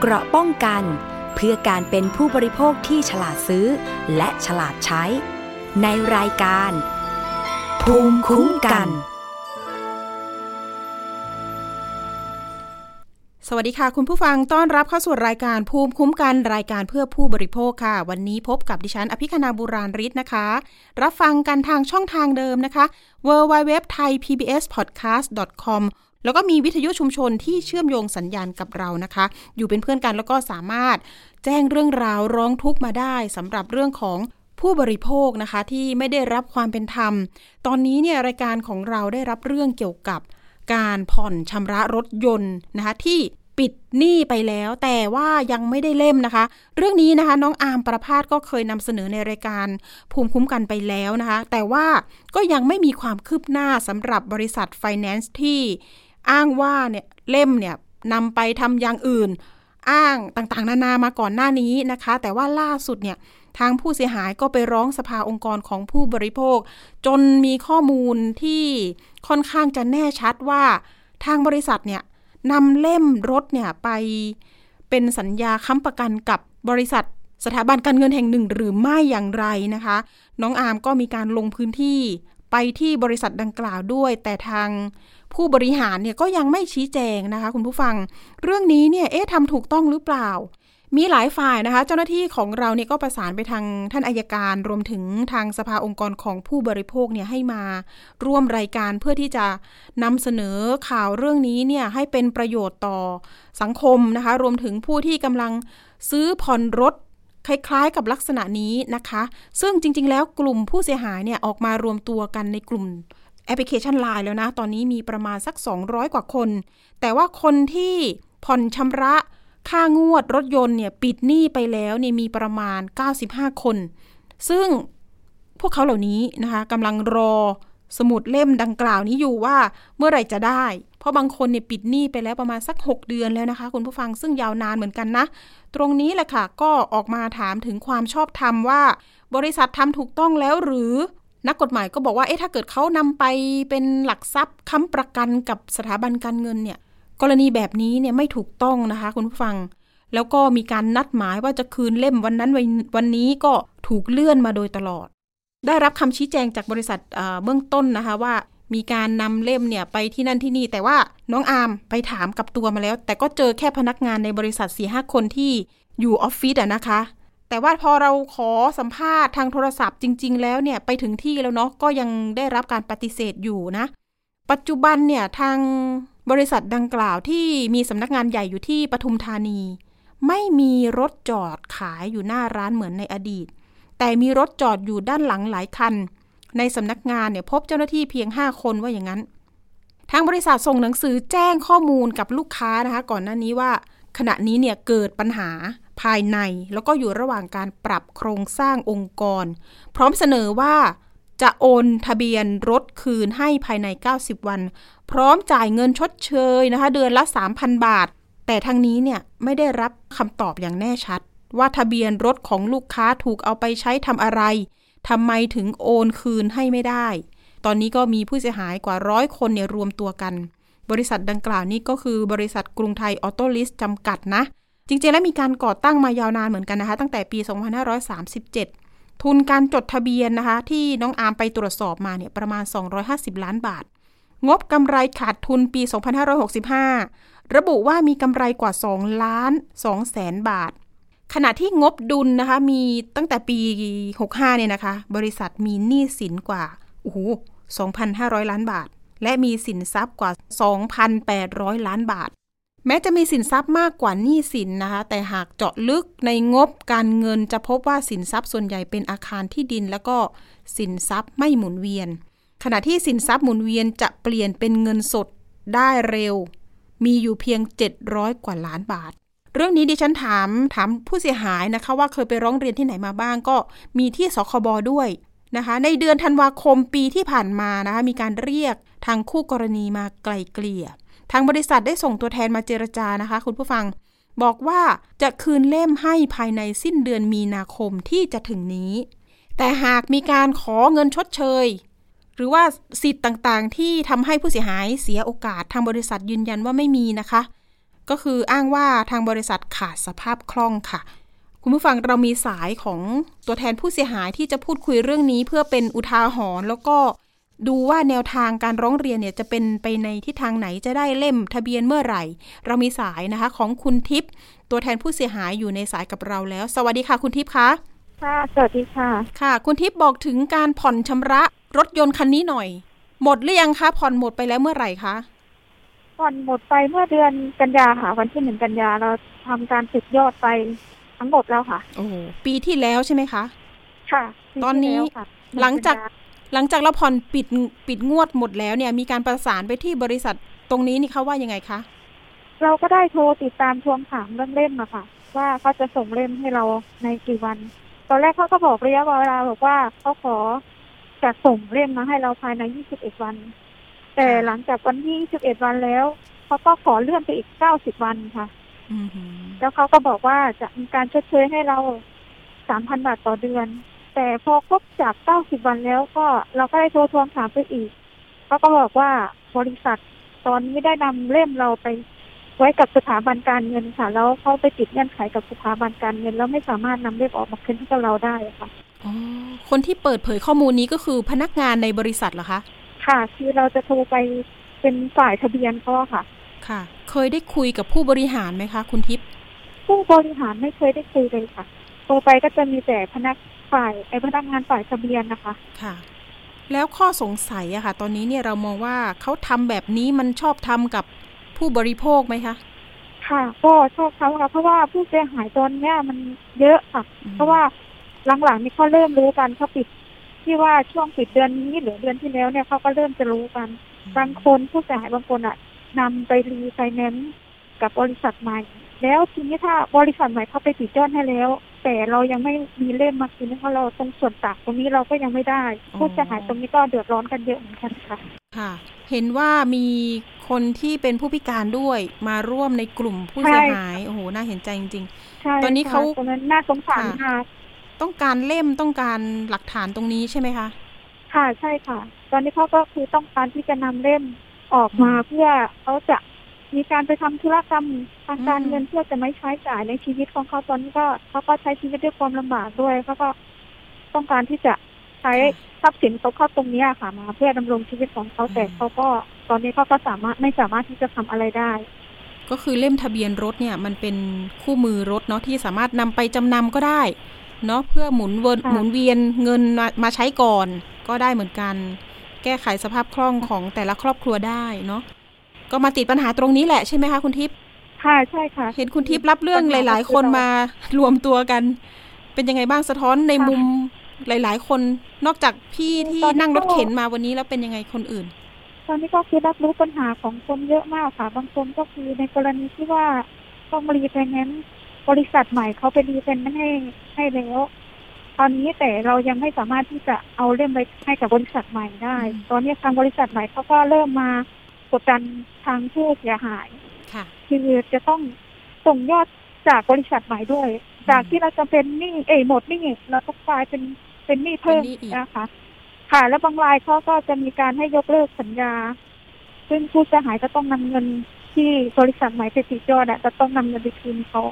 เกราะป้องกัน เพื่อการเป็นผู้บริโภคที่ฉลาดซื้อ และฉลาดใช้ ในรายการ ภูมิคุ้มกัน สวัสดีค่ะ คุณผู้ฟังต้อนรับเข้าสู่รายการภูมิคุ้มกันรายการเพื่อผู้บริโภคค่ะ วันนี้พบกับดิฉัน อภิคณาบุราริศนะคะ รับฟังกันทางช่องทางเดิมนะคะ w w w t h a i p b s p o d c a s t com แล้วก็มีวิทยุชุมชนที่เชื่อมโยงสัญญาณกับเรานะคะ อยู่เป็นเพื่อนกันแล้วก็สามารถแจ้งเรื่องราวร้องทุกข์มาได้สำหรับเรื่องของผู้บริโภคนะคะที่ไม่ได้รับความเป็นธรรม ตอนนี้เนี่ยรายการของเราได้รับเรื่องเกี่ยวกับการผ่อนชำระรถยนต์นะคะที่ปิดหนี้ไปแล้วแต่ว่ายังไม่ได้เล่มนะคะ เรื่องนี้นะคะน้องอาร์มประพาสก็เคยนำเสนอในรายการภูมิคุ้มกันไปแล้วนะคะ แต่ว่าก็ยังไม่มีความคืบหน้าสำหรับบริษัทไฟแนนซ์ที่ อ้างว่าเนี่ยเล่มเนี่ยนำไปทำอย่างอื่น อ้างต่างๆ นานามาก่อนหน้านี้นะคะ แต่ว่าล่าสุดเนี่ยทางผู้เสียหายก็ไปร้องสภาองค์กรของผู้บริโภค จนมีข้อมูลที่ค่อนข้างจะแน่ชัดว่าทางบริษัทเนี่ยนำเล่มรถเนี่ยไปเป็นสัญญาค้ำประกันกับบริษัทสถาบันการเงินแห่งหนึ่งหรือไม่อย่างไรนะคะ น้องอาร์มก็มีการลงพื้นที่ไปที่บริษัทดังกล่าวด้วย แต่ทาง ผู้บริหารเนี่ยก็ยังไม่ชี้แจงนะคะ คุณผู้ฟัง เรื่องนี้เนี่ยเอ๊ะทำถูกต้องหรือเปล่า มีหลายฝ่ายนะคะ เจ้าหน้าที่ของเราเนี่ยก็ประสานไปทางท่านอายการ รวมถึงทางสภาองค์กรของผู้บริโภคเนี่ยให้มาร่วมรายการเพื่อที่จะนำเสนอข่าวเรื่องนี้เนี่ยให้เป็นประโยชน์ต่อสังคมนะคะ รวมถึงผู้ที่กำลังซื้อผ่อนรถคล้ายๆกับลักษณะนี้นะคะ ซึ่งจริงๆ แล้วกลุ่มผู้เสียหายเนี่ยออกมารวมตัวกันในกลุ่ม แอปพลิเคชัน Line แล้วนะ ตอนนี้มีประมาณสัก 200 กว่าคน แต่ว่าคนที่ผ่อนชำระค่างวดรถยนต์เนี่ยปิดหนี้ไปแล้วเนี่ยมีประมาณ 95 คน ซึ่งพวกเขาเหล่านี้นะคะกำลังรอสมุดเล่มดังกล่าวนี้อยู่ว่าเมื่อไหร่จะได้ เพราะบางคนเนี่ยปิดหนี้ไปแล้วประมาณสัก 6 เดือนแล้วนะคะ คุณผู้ฟังซึ่งยาวนานเหมือนกันนะ ตรงนี้แหละค่ะ ก็ออกมาถามถึงความชอบธรรมว่า บริษัททำถูกต้องแล้วหรือ นักกฎหมายก็บอกว่าเอ๊ะถ้าเกิดเขานำไปเป็นหลักทรัพย์ค้ำประกันกับสถาบันการเงินเนี่ย กรณีแบบนี้เนี่ยไม่ถูกต้องนะคะ คุณผู้ฟัง แล้วก็มีการนัดหมายว่าจะคืนเล่มวันนั้นวันนี้ก็ถูกเลื่อนมาโดยตลอด ได้รับคำชี้แจงจากบริษัทเบื้องต้นนะคะว่ามีการนำเล่มเนี่ยไปที่นั่นที่นี่ แต่ว่าน้องอาร์มไปถามกับตัวมาแล้ว แต่ก็เจอแค่พนักงานในบริษัทสี่ห้าคนที่อยู่ออฟฟิศอะนะคะ แต่ว่าพอเราขอสัมภาษณ์ทางโทรศัพท์จริง ๆ แล้วเนี่ยไปถึงที่แล้วเนาะก็ยังได้รับการปฏิเสธอยู่นะ ปัจจุบันเนี่ยทางบริษัทดังกล่าวที่มีสำนักงานใหญ่อยู่ที่ปทุมธานี ไม่มีรถจอดขายอยู่หน้าร้านเหมือนในอดีต แต่มีรถจอดอยู่ด้านหลังหลายคัน ในสำนักงานเนี่ยพบเจ้าหน้าที่เพียง 5 คนว่าอย่างนั้น ทางบริษัทส่งหนังสือแจ้งข้อมูลกับลูกค้านะคะ ก่อนหน้านี้ว่า ขณะนี้เนี่ยเกิดปัญหา ภายใน แล้วก็อยู่ระหว่างการปรับโครงสร้างองค์กร พร้อมเสนอว่าจะโอนทะเบียนรถคืนให้ภายใน 90 วัน พร้อมจ่ายเงินชดเชยนะคะ เดือนละ 3,000 บาท แต่ทางนี้เนี่ยไม่ได้รับคำตอบอย่างแน่ชัด ว่าทะเบียนรถของลูกค้าถูกเอาไปใช้ทำอะไรทำไมถึงโอนคืนให้ไม่ได้ ตอนนี้ก็มีผู้เสียหายกว่าร้อยคนเนี่ยรวมตัวกัน บริษัทดังกล่าวนี้ก็คือบริษัทกรุงไทยออโต้ลิสจำกัดนะ จริงๆ แล้วมีการก่อตั้งมายาวนานเหมือนกันนะคะ ตั้งแต่ปี 2537 ทุนการจดทะเบียนนะคะ ที่น้องอาร์มไปตรวจสอบมาเนี่ยประมาณ 250 ล้านบาท งบกำไรขาดทุนปี 2565 ระบุว่ามีกำไรกว่า 2 ล้าน2แสนบาท ขณะที่งบดุลนะคะ มีตั้งแต่ปี 65 เนี่ยนะคะ บริษัทมีหนี้สินกว่าโอ้โห2,500 ล้านบาท และมีสินทรัพย์กว่า 2,800 ล้านบาท แม้จะมีสินทรัพย์มากกว่าหนี้สินนะคะ แต่หากเจาะลึกในงบการเงินจะพบว่าสินทรัพย์ส่วนใหญ่เป็นอาคารที่ดิน แล้วก็สินทรัพย์ไม่หมุนเวียน ขณะที่สินทรัพย์หมุนเวียนจะเปลี่ยนเป็นเงินสดได้เร็ว มีอยู่เพียง 700 กว่าล้านบาท เรื่องนี้ดิฉันถามถามผู้เสียหายนะคะ ว่าเคยไปร้องเรียนที่ไหนมาบ้างก็มีที่สคบด้วยนะคะ ในเดือนธันวาคมปีที่ผ่านมานะคะมีการเรียกทางคู่กรณีมาไกลเกลี่ย ทางบริษัทได้ส่งตัวแทนมาเจรจานะคะ คุณผู้ฟัง บอกว่าจะคืนเล่มให้ภายในสิ้นเดือนมีนาคมที่จะถึงนี้ แต่หากมีการขอเงินชดเชย หรือว่าสิทธิ์ต่างๆ ที่ทำให้ผู้เสียหายเสียโอกาสทางบริษัทยืนยันว่าไม่มีนะคะ ก็คืออ้างว่าทางบริษัทขาดสภาพคล่องค่ะคุณผู้ฟังเรามีสายของตัวแทนผู้เสียหายที่จะพูดคุยเรื่องนี้เพื่อเป็นอุทาหรณ์แล้วก็ ดูว่าแนวทางการร้องเรียนเนี่ยจะเป็นไปในทิศทางไหนจะได้เล่มทะเบียนเมื่อไหร่ เรามีสายนะคะของคุณทิพย์ตัวแทนผู้เสียหายอยู่ในสายกับเราแล้ว สวัสดีค่ะคุณทิพย์คะค่ะ สวัสดีค่ะ ค่ะ คุณทิพย์บอกถึงการผ่อนชำระรถยนต์คันนี้หน่อย หมดหรือยังคะผ่อนหมดไปแล้วเมื่อไหร่คะผ่อนหมดไปเมื่อเดือนกันยาค่ะ วันที่หนึ่งกันยาเราทำการสุดยอดไปทั้งหมดแล้วค่ะ โอ้โหปีที่แล้วใช่ไหมคะ ค่ะปีตอนนี้ที่แล้วค่ะหลังจากเดือนนย หลังจากเราผ่อนปิดปิดงวดหมดแล้วเนี่ย มีการประสานไปที่บริษัทตรงนี้นี่เขาว่ายังไงคะเราก็ได้โทรติดตามทวงถามเรื่องเล่มอะค่ะ ว่าเขาจะส่งเล่มให้เราในกี่วัน ตอนแรกเขาก็บอกระยะเวลาบอกว่าเขาขอจะส่งเล่มมาให้เราภายใน 21 วัน แต่หลังจากวันที่ 21 วันแล้วเขาก็ขอเลื่อนไปอีก 90 วันค่ะอือหือแล้วเขาก็บอกว่าจะมีการชดเชยให้เราสามพันบาทต่อเดือน แต่พอครบจากเก้าสิบวันแล้วก็เราก็ได้โทรทวงถามไปอีกเขาก็บอกว่าบริษัทตอนนี้ได้นำเล่มเราไปไว้กับสถาบันการเงินค่ะ แล้วเขาไปติดเงื่อนไขกับสถาบันการเงิน แล้วไม่สามารถนำเล่มออกมาคืนให้กับเราได้ค่ะอ๋อคนที่เปิดเผยข้อมูลนี้ก็คือพนักงานในบริษัทเหรอคะ ค่ะ คือเราจะโทรไปเป็นฝ่ายทะเบียนเขาอะค่ะ ค่ะ เคยได้คุยกับผู้บริหารไหมคะ คุณทิพย์ผู้บริหารไม่เคยได้คุยเลยค่ะ โทรไปก็จะมีแต่พนัก ฝ่ายไอ้พนักงานฝ่ายทะเบียนนะคะ ค่ะ แล้วข้อสงสัยอะค่ะ ตอนนี้เนี่ยเรามองว่าเขาทำแบบนี้มันชอบธรรมกับผู้บริโภคไหมคะค่ะ ก็ชอบเขาค่ะเพราะว่าผู้เสียหายตอนเนี้ยมันเยอะค่ะอืมเพราะว่าหลังๆนี่เขาเริ่มรู้กันเขาปิดที่ว่าช่วงปิดเดือนนี้หรือเดือนที่แล้วเนี่ยเขาก็เริ่มจะรู้กันบางคนผู้เสียหายบางคนอะนำไปรีไฟแนนซ์กับบริษัทใหม่ แล้วทีนี้ถ้าบริษัทใหม่เขาไปติดยอดให้แล้ว แต่เรายังไม่มีเล่มมาคืนให้เขาเราตรงส่วนต่างตรงนี้เราก็ยังไม่ได้ผู้เสียหายตรงนี้ก็เดือดร้อนกันเยอะเหมือนกันค่ะค่ะ เห็นว่ามีคนที่เป็นผู้พิการด้วยมาร่วมในกลุ่มผู้เสียหายโอ้โหน่าเห็นใจจริงใช่ตอนนี้ค่ะเขาตรงนั้นน่าสงสารค่ะมากๆต้องการเล่มต้องการหลักฐานตรงนี้ใช่ไหมคะค่ะใช่ค่ะ ตอนนี้เขาก็คือต้องการที่จะนำเล่มออกมาเพื่อเขาจะ มีการไปทำธุรกรรมทางการอืมเงินเพื่อจะไม่ใช้จ่ายในชีวิตของเขาตอนนี้ก็เขาก็ใช้ชีวิตด้วยความลำบากด้วยเขาก็ต้องการที่จะใช้ทรัพย์สินเขาเข้าตรงเนี้ยค่ะมา เพื่อดำรงชีวิตของเขาแต่เขาก็ตอนนี้เขาก็สามารถไม่สามารถที่จะทำอะไรได้ ก็คือเล่มทะเบียนรถเนี่ย มันเป็นคู่มือรถเนาะที่สามารถนำไปจำนำก็ได้เนาะเพื่อหมุนเวนค่ะหมุนเวียนเงินมามาใช้ก่อนก็ได้เหมือนกัน แก้ไขสภาพคล่องของแต่ละครอบครัวได้เนาะ ก็มาติดปัญหาตรงนี้แหละใช่ไหมคะคุณทิพย์ค่ะใช่ค่ะ เห็นคุณทิพย์รับเรื่องหลาย ๆ คนมารวมตัวกัน เป็นยังไงบ้างสะท้อนในมุมหลาย ๆ คนนอกจากพี่ที่นั่งรถเข็นมาวันนี้แล้วเป็นยังไงคนอื่น ตอนนี้ก็คือรับรู้ปัญหาของคนเยอะมากค่ะ บางคนก็คือในกรณีที่ว่าต้องรีไฟแนนซ์บริษัทใหม่เขาไปรีไฟแนนซ์ให้ให้แล้วตอนนี้แต่เรายังไม่สามารถที่จะเอาเล่มไปให้กับบริษัทใหม่ได้อืมตอนนี้ทางบริษัทใหม่เขาก็เริ่มมา กดดันทางผู้เสียหาย ค่ะ คือจะต้องส่งยอดจากบริษัทใหม่ด้วย จากที่เราจะเป็นหนี้เอยหมดหนี้เราก็กลายเป็นเป็นหนี้เพิ่มเป็นหนี้อีก นะคะ ค่ะ แล้วบางรายเขาก็จะมีการให้ยกเลิกสัญญา ซึ่งผู้เสียหายก็ต้องนำเงินที่บริษัทใหม่ไปติดยอดอะจะต้องนำเงินไปคืนเขา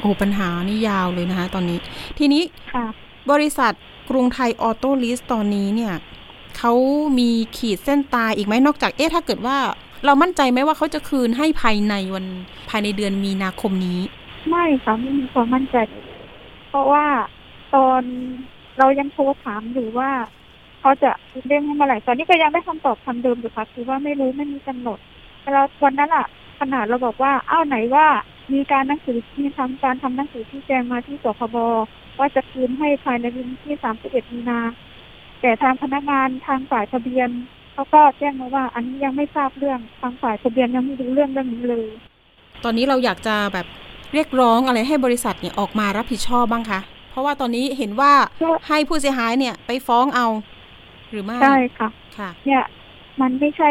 โอ้ปัญหานี่ยาวเลยนะคะ ตอนนี้ ทีนี้ค่ะ บริษัทกรุงไทยออโต้ลีสตอนนี้เนี่ย เขามีขีดเส้นตายอีกไหมนอกจากเอ๊ะถ้าเกิดว่าเรามั่นใจไหมว่าเขาจะคืนให้ภายในวันภายในเดือนมีนาคมนี้ ไม่ค่ะไม่มีความมั่นใจ เพราะว่าตอนเรายังโทรถามอยู่ว่าเขาจะเรื่องให้เมื่อไหร่ตอนนี้ก็ยังได้คำตอบคำเดิมอยู่ค่ะคือว่าไม่รู้ไม่มีกำหนดแล้ววันนั้นอะขนาดเราบอกว่าอ้าวไหนว่ามีการหนังสือมีทำการทำหนังสือที่แจ้งมาที่สคบว่าจะคืนให้ภายในวันที่ 31 มีนา แต่ทางพนักงานทางฝ่ายทะเบียนเขาก็แจ้งมาว่า อันนี้ยังไม่ทราบเรื่องทางฝ่ายทะเบียนยังไม่รู้เรื่องเรื่องนี้เลย ตอนนี้เราอยากจะแบบเรียกร้องอะไรให้บริษัทเนี่ยออกมารับผิดชอบบ้างคะเพราะว่าตอนนี้เห็นว่าก็ให้ผู้เสียหายเนี่ยไปฟ้องเอา หรือไม่ใช่ค่ะค่ะ เนี่ย มันไม่ใช่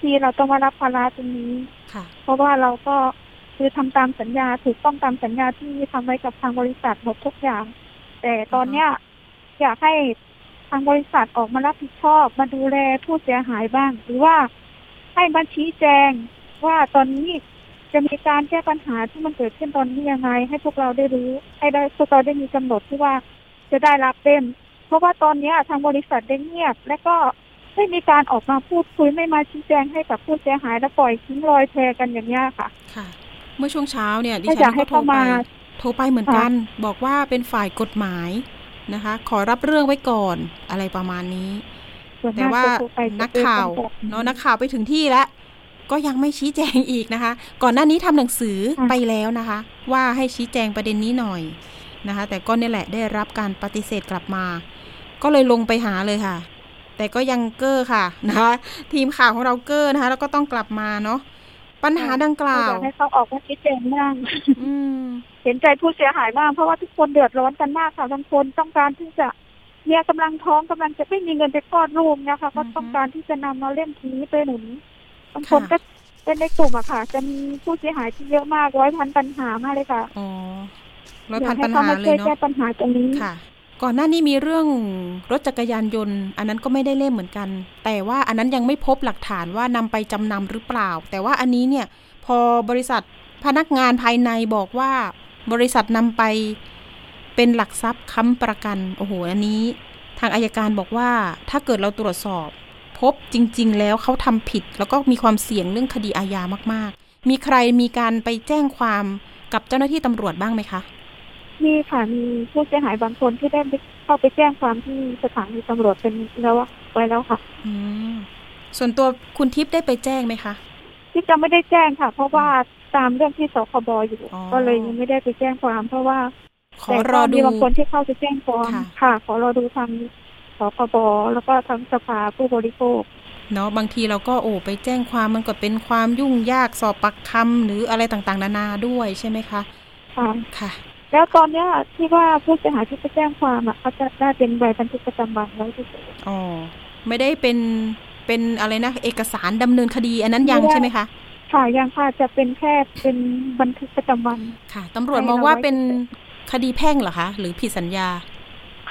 ที่เราต้องมารับภาระตรงนี้ค่ะ เพราะว่าเราก็คือทำตามสัญญาถูกต้องตามสัญญาที่ทำไว้กับทางบริษัทหมดทุกอย่าง แต่ตอนเนี้ยอยากให้ ทางบริษัทออกมารับผิดชอบ มาดูแลผู้เสียหายบ้าง หรือว่าให้มาชี้แจงว่าตอนนี้จะมีการแก้ปัญหาที่มันเกิดขึ้นตอนนี้ยังไง ให้พวกเราได้รู้ ให้ได้พวกเราได้มีกำหนดที่ว่าจะได้รับเต็ม เพราะว่าตอนเนี้ยทางบริษัทได้เงียบ และก็ไม่มีการออกมาพูดคุยไม่มาชี้แจงให้กับผู้เสียหายและปล่อยทิ้งรอยแพกันอย่างนี้ยค่ะ ค่ะ เมื่อช่วงเช้าเนี่ยดิไม่อฉัยานกให้ก็โทรเข้าไปมาโทรไปเหมือนกัน บอกว่าเป็นฝ่ายกฎหมาย นะคะ ขอรับเรื่องไว้ก่อนอะไรประมาณนี้ส่วนแต่มากว่าจะโทรไปนักข่าวจะป็เนาะนักข่าวไปถึงที่แล้วก็ยังไม่ชี้แจงอีกนะคะ ก่อนหน้านี้ทำหนังสือไปแล้วนะคะ ว่าให้ชี้แจงประเด็นนี้หน่อยนะคะ แต่ก็เนี่ยแหละได้รับการปฏิเสธกลับมา ก็เลยลงไปหาเลยค่ะ แต่ก็ยังเก้อค่ะนะคะ ทีมข่าวของเราเก้อนะคะ แล้วก็ต้องกลับมาเนาะ ปัญหาดังกล่าวอยากให้เขาออกมาชี้แจงบ้างอืมเห็นใจผู้เสียหายบ้างเพราะว่าทุกคนเดือดร้อนกันมากค่ะบางคนต้องการที่จะเมียกำลังท้องกำลังจะไม่มีเงินไปคลอดลูกนะคะก็ต้องการที่จะนำมาเล่มทีนี้ไปหนุนบางคนก็เป็นในกลุ่มอะค่ะ จะมีผู้เสียหายที่เยอะมากร้อยพันปัญหามากเลยค่ะอ๋อร้อยอยาพักนให้ปัญเขาหามาเลช่วยยเนาะแก้ปัญหาตรงนี้ค่ะ ก่อนหน้านี้มีเรื่องรถจักรยานยนต์ อันนั้นก็ไม่ได้เล่มเหมือนกัน แต่ว่าอันนั้นยังไม่พบหลักฐานว่านำไปจำนำหรือเปล่า แต่ว่าอันนี้เนี่ยพอบริษัทพนักงานภายในบอกว่า บริษัทนำไปเป็นหลักทรัพย์ค้ำประกันโอ้โหอันนี้ ทางอายการบอกว่าถ้าเกิดเราตรวจสอบ พบจริง ๆ แล้วเขาทำผิด แล้วก็มีความเสี่ยงเรื่องคดีอาญามาก ๆ มีใครมีการไปแจ้งความกับเจ้าหน้าที่ตำรวจบ้างไหมคะ มีค่ะมีผู้เสียหายบางคนที่ได้เข้าไปแจ้งความที่สถานีตำรวจเป็นแล้วอะไว้แล้วค่ะอืมส่วนตัวคุณทิพย์ได้ไปแจ้งไหมคะที่จะไม่ได้แจ้งค่ะ เพราะว่าตามเรื่องที่สคบอยู่อ๋อก็เลยยังไม่ได้ไปแจ้งความ เพราะว่าขอรอดูแต่ก็มีบางคนที่เข้าไปแจ้งความค่ะค่ะ ขอรอดูทางสคบแล้วก็ทางสภาผู้บริโภคเนาะบางทีเราก็โอ้ไปแจ้งความมันก็เป็นความยุ่งยากสอบปักคำหรืออะไรต่างๆ นานาด้วยใช่ไหมคะค่ะค่ะ แล้วตอนเนี้ยที่ว่าผู้เสียหายที่ไปแจ้งความอะเขาจะได้เป็นใบบันทึกประจำวันแล้วที่อ๋อไม่ได้เป็นเป็นอะไรนะเอกสารดำเนินคดี อันนั้นยังใช่ไหมคะค่ะยังค่ะจะเป็นแค่เป็นบันทึกประจำวันค่ะตำรวจให้มองว่าเราไว้เป็นคดีแพ่งเหรอคะ หรือผิดสัญญา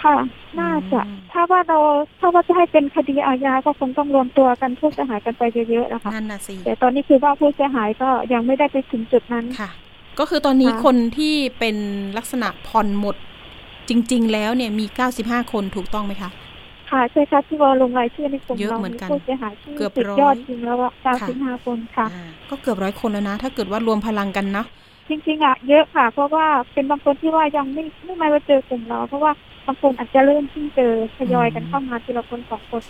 ค่ะ น่าจะอืมถ้าว่าเราถ้าว่าจะให้เป็นคดีอาญาก็คงต้องรวมตัวกันผู้เสียหายกันไปเยอะๆนะคะนั่นน่ะสิแต่ตอนนี้คือว่าผู้เสียหายก็ยังไม่ได้ไปถึงจุดนั้นค่ะ ก็คือตอนนี้ค่ะคนที่เป็นลักษณะผ่อนหมดจริง ๆ แล้วเนี่ยมี 95 คนถูกต้องไหมคะ ค่ะ ใช่ค่ะที่ว่าลงรายชื่อในกลุ่มเยอะเราเหมือนกันผู้เสียหายที่เกือบติดร้อยยอดจริงแล้วว่าสามสิบห้าคนค่ะอ่าก็เกือบร้อยคนแล้วนะ ถ้าเกิดว่ารวมพลังกันเนาะจริงๆอะเยอะค่ะ เพราะว่าเป็นบางคนที่ว่ายังไม่ไม่มาเจอกลุ่มเรา เพราะว่าบางคนอาจจะเริ่มเพิ่งเจอทยอยกันเข้ามาทีละคนสองคน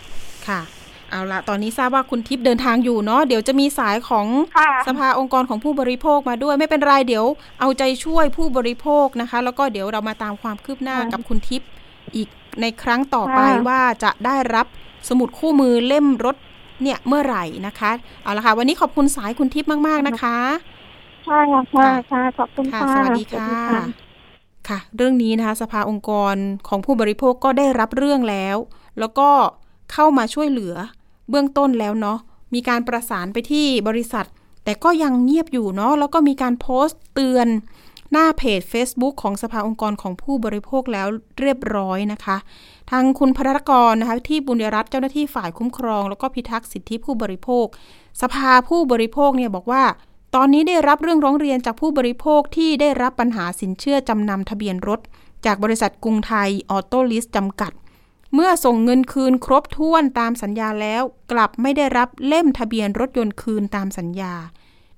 ค่ะ เอาละตอนนี้ทราบว่าคุณทิพย์เดินทางอยู่เนาะเดี๋ยวจะมีสายของค่ะสภาองค์กรของผู้บริโภคมาด้วยไม่เป็นไรเดี๋ยวเอาใจช่วยผู้บริโภคนะคะ แล้วก็เดี๋ยวเรามาตามความคืบหน้าค่ะกับคุณทิพย์อีกในครั้งต่อไปค่ะว่าจะได้รับสมุดคู่มือเล่มรถเนี่ยเมื่อไหร่นะคะเอาละค่ะวันนี้ขอบคุณสายคุณทิพย์มากๆนะคะใช่ค่ะค่ะค่ะขอบคุณค่ะค่ะสวัสดีค่ะค่ะ เรื่องนี้นะคะ สภาองค์กรของผู้บริโภคก็ได้รับเรื่องแล้ว แล้วก็เข้ามาช่วยเหลือ เบื้องต้นแล้วเนาะมีการประสานไปที่บริษัท แต่ก็ยังเงียบอยู่เนาะแล้วก็มีการโพสต์เตือนหน้าเพจ Facebook ของสภาองค์กรของผู้บริโภคแล้วเรียบร้อยนะคะ ทางคุณพรกรนะคะที่บุญยรัตน์เจ้าหน้าที่ฝ่ายคุ้มครอง แล้วก็พิทักษ์สิทธิผู้บริโภค สภาผู้บริโภคเนี่ยบอกว่า ตอนนี้ได้รับเรื่องร้องเรียนจากผู้บริโภคที่ได้รับปัญหาสินเชื่อจำนำทะเบียนรถ จากบริษัทกรุงไทยออโต้ลิสจำกัด เมื่อส่งเงินคืนครบถ้วนตามสัญญาแล้ว กลับไม่ได้รับเล่มทะเบียนรถยนต์คืนตามสัญญา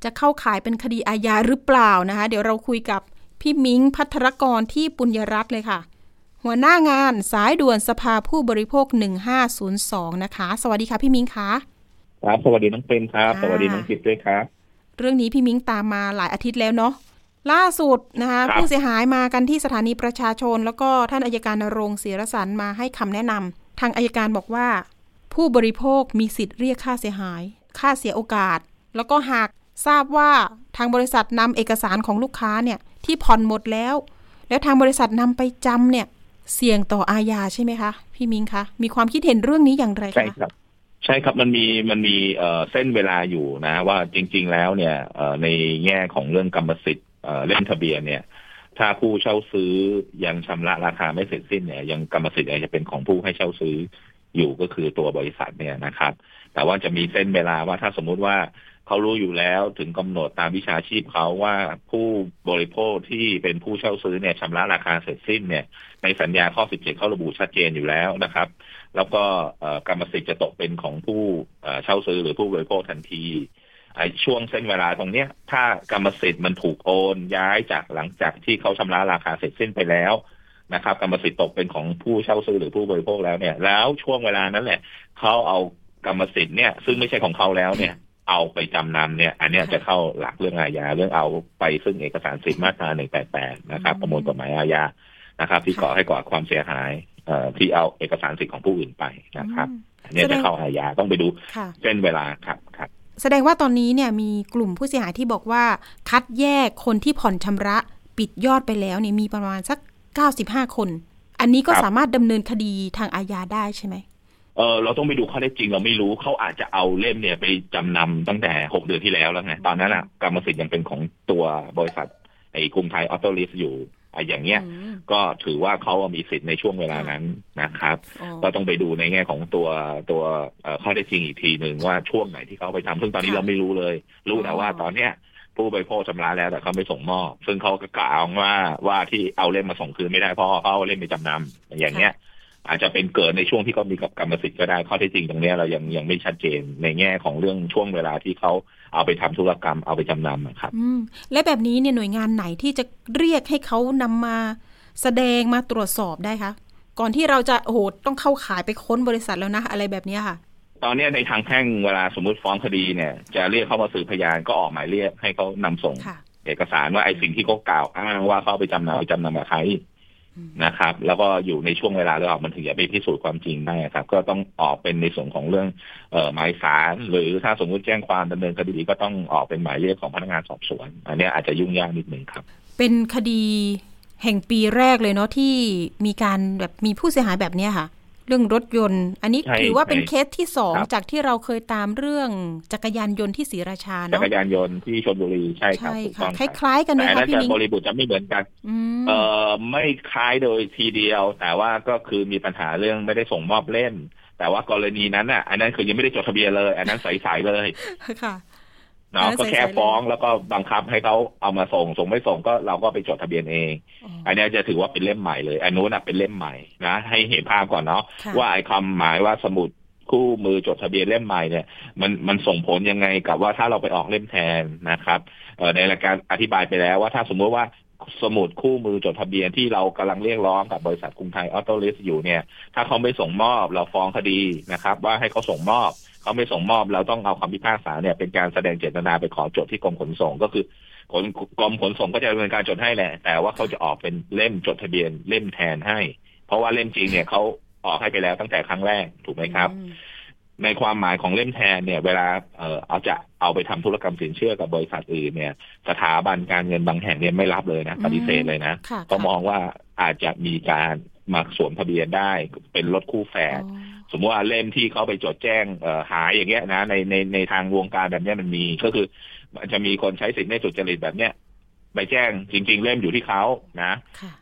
จะเข้าข่ายเป็นคดีอาญาหรือเปล่านะคะ เดี๋ยวเราคุยกับพี่มิ้งพัทรกรที่ปุญญรัตน์เลยค่ะ หัวหน้างานสายด่วนสภาผู้บริโภค 1502 นะคะ สวัสดีค่ะพี่มิ้งคะครับสวัสดีน้องเปรมครับค่ะสวัสดีน้องจิตด้วยครับ เรื่องนี้พี่มิ้งตามมาหลายอาทิตย์แล้วเนาะ ล่าสุดนะคะครับผู้เสียหายมากันที่สถานีประชาชน แล้วก็ท่านอายการนรงค์ศิรสันมาให้คำแนะนำทางอายการบอกว่า ผู้บริโภคมีสิทธิ์เรียกค่าเสียหาย ค่าเสียโอกาส แล้วก็หากทราบว่าทางบริษัทนำเอกสารของลูกค้าเนี่ยที่ผ่อนหมดแล้ว แล้วทางบริษัทนำไปจำเนี่ยเสี่ยงต่ออาญาใช่ไหมคะพี่มิ้งคะมีความคิดเห็นเรื่องนี้อย่างไรใช่คะครับใช่ครับมันมีมันมีเอ่อเส้นเวลาอยู่นะว่าจริง ๆ แล้วเนี่ยเอ่อในแง่ของเรื่องกรรมสิทธิ์ เล่มทะเบียนเนี่ย ถ้าผู้เช่าซื้อยังชำระราคาไม่เสร็จสิ้นเนี่ย ยังกรรมสิทธิ์ยังจะเป็นของผู้ให้เช่าซื้ออยู่ก็คือตัวบริษัทเนี่ยนะครับ แต่ว่าจะมีเส้นเวลาว่าถ้าสมมุติว่าเขารู้อยู่แล้วถึงกำหนดตามวิชาชีพเขาว่าผู้บริโภคที่เป็นผู้เช่าซื้อเนี่ยชำระราคาเสร็จสิ้นเนี่ย ในสัญญาข้อ 17 เขาระบุชัดเจนอยู่แล้วนะครับ แล้วก็กรรมสิทธิ์จะตกเป็นของผู้เช่าซื้อหรือผู้บริโภคทันที ไอ้ช่วงเส้นเวลาตรงเนี้ย ถ้ากรรมสิทธิ์มันถูกโอนย้ายจากหลังจากที่เขาชำระราคาเสร็จสิ้นไปแล้วนะครับ กรรมสิทธิ์ตกเป็นของผู้เช่าซื้อหรือผู้บริโภคแล้วเนี่ย แล้วช่วงเวลานั้นแหละเขาเอากรรมสิทธิ์เนี่ย ซึ่งไม่ใช่ของเขาแล้วเนี่ย เอาไปจำนำเนี่ย อันนี้จะเข้าหลักเรื่องอาญาเรื่องเอาไปซึ่งเอกสารสิทธิ์มาตราหนึ่งแปดแปดนะครับ ประมวลกฎหมายอาญานะครับ ที่ก่อให้ก่อความเสียหายเอ่อที่เอาเอกสารสิทธิ์ของผู้อื่นไปนะครับอันนี้จะเข้าอาญาต้องไปดูเส้นเวลาครับครับ แสดงว่าตอนนี้เนี่ยมีกลุ่มผู้เสียหายที่บอกว่า คัดแยกคนที่ผ่อนชำระปิดยอดไปแล้วเนี่ยมีประมาณสักเก้าสิบห้าคน อันนี้ก็สามารถดำเนินคดีทางอาญาได้ใช่ไหมเออเราต้องไปดูข้อได้จริงเราไม่รู้เขาอาจจะเอาเล่มเนี่ยไปจำนำตั้งแต่หกเดือนที่แล้วแล้วไงตอนนั้นอะกรรมสิทธิ์ยังเป็นของตัวบริษัทไอ้กรุงไทยออโต้ลิสอยู่ไอ้อย่างเงี้ยก็ถือว่าเขามีสิทธิ์ในช่วงเวลานั้นนะครับ ก็ต้องไปดูในแง่ของตัวตัวข้อได้จริงอีกทีหนึ่งว่าช่วงไหนที่เขาไปทำซึ่งตอนนี้เราไม่รู้เลย รู้แต่ว่าตอนเนี้ยผู้บริโภคชำระแล้วแต่เขาไม่ส่งมอบ ซึ่งเขาก็กล่าวว่าว่าที่เอาเล่มมาส่งคืนไม่ได้เพราะเขาเอาเล่มไปจำนำอย่างเงี้ย อาจจะเป็นเกิดในช่วงที่เขามีกับกรรมสิทธิ์ก็ได้ข้อเท็จจริงตรงนี้เรายังยังไม่ชัดเจนในแง่ของเรื่องช่วงเวลาที่เขาเอาไปทำธุรกรรมเอาไปจำนำครับและแบบนี้เนี่ยหน่วยงานไหนที่จะเรียกให้เขานำมาแสดงมาตรวจสอบได้คะก่อนที่เราจะโอ้โหต้องเข้าขายไปค้นบริษัทแล้วนะ อะไรแบบนี้ค่ะ ตอนนี้ในทางแพ่งเวลาสมมุติฟ้องคดีเนี่ย จะเรียกเขามาสืบพยานก็ออกหมายเรียกให้เขานำส่ง เอกสารว่าไอ้สิ่งที่เขากล่าวอ้างว่าเขาไปจำนำไปจำนำกับใคร นะครับ แล้วก็อยู่ในช่วงเวลาแล้วมันถึงจะไปพิสูจน์ความจริงได้ครับ ก็ต้องออกเป็นในส่วนของเรื่องเอ่อหมายสารหรือถ้าสมมติแจ้งความดำเนินคดีก็ต้องออกเป็นหมายเรียกของพนักงานสอบสวน อันนี้อาจจะยุ่งยากนิดหนึ่งครับ เป็นคดีแห่งปีแรกเลยเนาะที่มีการแบบมีผู้เสียหายแบบนี้ค่ะ เรื่องรถยนต์ อันนี้ถือว่าเป็นเคสที่สองจากที่เราเคยตามเรื่องจักรยานยนต์ที่ศรีราชาเนาะจักรยานยนต์ที่ชลบุรีใช่ครับถูกต้องคล้ายๆกันไหมคะพี่นิ้งบริบุตรจะไม่เหมือนกันเอ่อไม่คล้ายโดยทีเดียว แต่ว่าก็คือมีปัญหาเรื่องไม่ได้ส่งมอบเล่นแต่ว่ากรณีนั้นอะอันนั้นคือยังไม่ได้จดทะเบียนเลย อันนั้นใสๆเลยค่ะ เนาะก็แค่ฟ้องแล้วก็บังคับให้เขาเอามาส่งส่งไม่ส่งก็เราก็ไปจดทะเบียนเอง อันนี้จะถือว่าเป็นเล่มใหม่เลยอันนู้นเป็นเล่มใหม่นะให้เห็นภาพก่อนเนาะว่าไอ้คำหมายว่าสมุดคู่มือจดทะเบียนเล่มใหม่เนี่ยมันมันส่งผลยังไงกับว่าถ้าเราไปออกเล่มแทนนะครับในรายการอธิบายไปแล้วว่าถ้าสมมติว่า สมุดคู่มือจดทะเบียนที่เรากำลังเรียกร้องกับบริษัทกรุงไทยออโต้ลิสอยู่เนี่ย ถ้าเขาไม่ส่งมอบเราฟ้องคดีนะครับ ว่าให้เขาส่งมอบ เขาไม่ส่งมอบเราต้องเอาคำพิพากษาเนี่ยเป็นการแสดงเจตนาไปขอจดที่กรมขนส่งก็คือกรมกรมขนส่งก็จะดำเนินการจดให้แหละ แต่ว่าเขาจะออกเป็นเล่มจดทะเบียนเล่มแทนให้ เพราะว่าเล่มจริงเนี่ยเขาออกให้ไปแล้วตั้งแต่ครั้งแรกถูกไหมครับ ในความหมายของเล่มแทนเนี่ยเวลาเออเอาจะเอาไปทำธุรกรรมสินเชื่อกับบริษัทอื่นเนี่ย สถาบันการเงินบางแห่งเนี่ยไม่รับเลยนะปฏิเสธเลยนะ ก็มองว่าอาจจะมีการมาสวมทะเบียนได้เป็นรถคู่แฝดสมมติว่าเล่มที่เขาไปจดแจ้งหายอย่างเงี้ยนะในในในทางวงการแบบนี้มันมีก็คือมันจะมีคนใช้สิทธิ์ในสุจริตแบบเนี้ยไปแจ้งจริง ๆ เล่มอยู่ที่เขานะ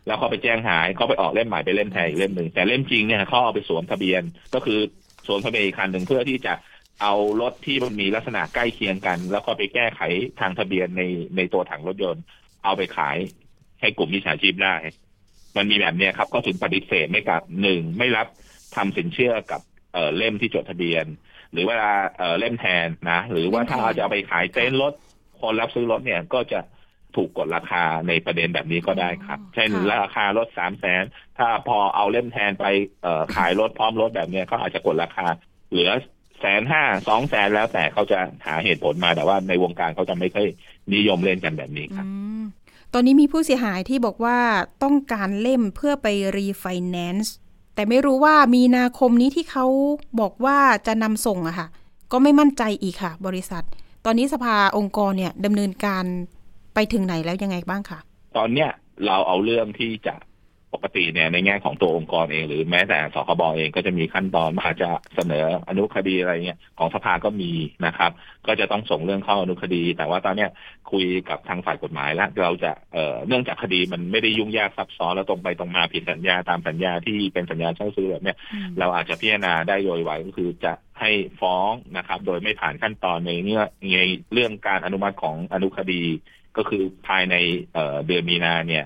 แล้วเขาไปแจ้งหายเขาไปออกเล่มใหม่ไปเล่มแทนอีกเล่มหนึ่งแต่เล่มจริงเนี่ยเขาเอาไปสวมทะเบียนก็คือ สวมทะเบียนอีกคันหนึ่งเพื่อที่จะเอารถที่มันมีลักษณะใกล้เคียงกัน แล้วก็ไปแก้ไขทางทะเบียนในในตัวถังรถยนต์ เอาไปขายให้กลุ่มมิจฉาชีพได้ มันมีแบบเนี้ยครับ ก็ถึงปฏิเสธไม่กับหนึ่งไม่รับทำสินเชื่อกับเอเล่มที่จดทะเบียน หรือเวลาเอเล่มแทนนะ หรือว่าถ้าเราจะเอาไปขายเต้นรถคนรับซื้อรถเนี่ยก็จะ ถูกกดราคาในประเด็นแบบนี้ก็ได้ครับ เช่นราคารถสามแสนถ้าพอเอาเล่มแทนไปเอขายรถพร้อมรถแบบเนี้ยเขาอาจจะกดราคา เหลือแสนห้าสองแสนแล้วแต่เขาจะหาเหตุผลมาแต่ว่าในวงการเขาจะไม่ค่อยนิยมเล่นกันแบบนี้ครับตอนนี้มีผู้เสียหายที่บอกว่าต้องการเล่มเพื่อไปรีไฟแนนซ์แต่ไม่รู้ว่ามีนาคมนี้ที่เขาบอกว่าจะนำส่งอะค่ะ ก็ไม่มั่นใจอีกค่ะ บริษัท ตอนนี้สภาองค์กรเนี่ยดำเนินการ ไปถึงไหนแล้วยังไงบ้างคะตอนเนี้ยเราเอาเรื่องที่จะปกติเนี่ยในแง่ของตัวองค์กรเองหรือแม้แต่สคบเองก็จะมีขั้นตอนว่าจะเสนออนุคดีอะไรเงี้ยของสภาก็มีนะครับ ก็จะต้องส่งเรื่องเข้าอนุคดี แต่ว่าตอนเนี้ยคุยกับทางฝ่ายกฎหมายแล้วเราจะเอ่อเนื่องจากคดีมันไม่ได้ยุ่งยากซับซ้อนแล้วตรงไปตรงมาผิดสัญญาตามสัญญาที่เป็นสัญญาเช่าซื้อแบบเนี้ยอืมเราอาจจะพิจารณาได้โดยไวก็คือจะให้ฟ้องนะครับ โดยไม่ผ่านขั้นตอนในเนื้อในเรื่องการอนุมัติของอนุคดี ก็คือภายในเอ่อเดือนมีนาเนี่ย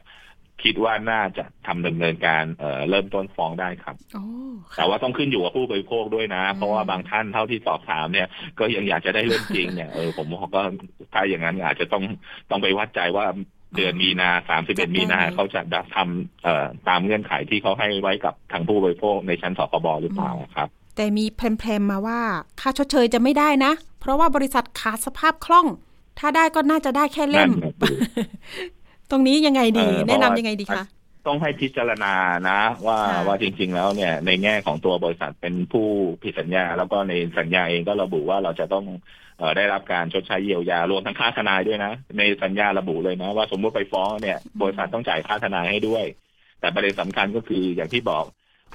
คิดว่าน่าจะทำดำเนินการเอ่อเริ่มต้นฟ้องได้ครับโอ้ค่ะแต่ว่าต้องขึ้นอยู่กับผู้บริโภคด้วยนะอืมเพราะว่าบางท่านเท่าที่สอบถามเนี่ย ก็ยังอยากจะได้เรื่องจริงเนี่ยเออผมก็ถ้าอย่างนั้นอาจจะต้องต้องไปวัดใจว่าเดือนมีนาสามสิบเอ็ดมีนาเขาจะทำเอ่อตามเงื่อนไขที่เขาให้ไว้กับทางผู้บริโภคในชั้นสคบหรือเปล่าครับ แต่มีแพรมๆมาว่า ค่าชดเชยจะไม่ได้นะ เพราะว่าบริษัทขาดสภาพคล่อง ถ้าได้ก็น่าจะได้แค่เล่มนั่นน่ะสิตรงนี้ยังไงดีเออแนะนำเพราะว่ายังไงดีคะต้องให้พิจารณานะ ว่าค่ะว่าจริง ๆ แล้วเนี่ย ในแง่ของตัวบริษัทเป็นผู้ผิดสัญญา แล้วก็ในสัญญาเองก็ระบุว่าเราจะต้องเอ่อได้รับการชดใช้เยียวยารวมทั้งค่าทนายด้วยนะ ในสัญญาระบุเลยนะ ว่าสมมติไปฟ้องเนี่ย บริษัทต้องจ่ายค่าทนายให้ด้วย แต่ประเด็นสำคัญก็คืออย่างที่บอก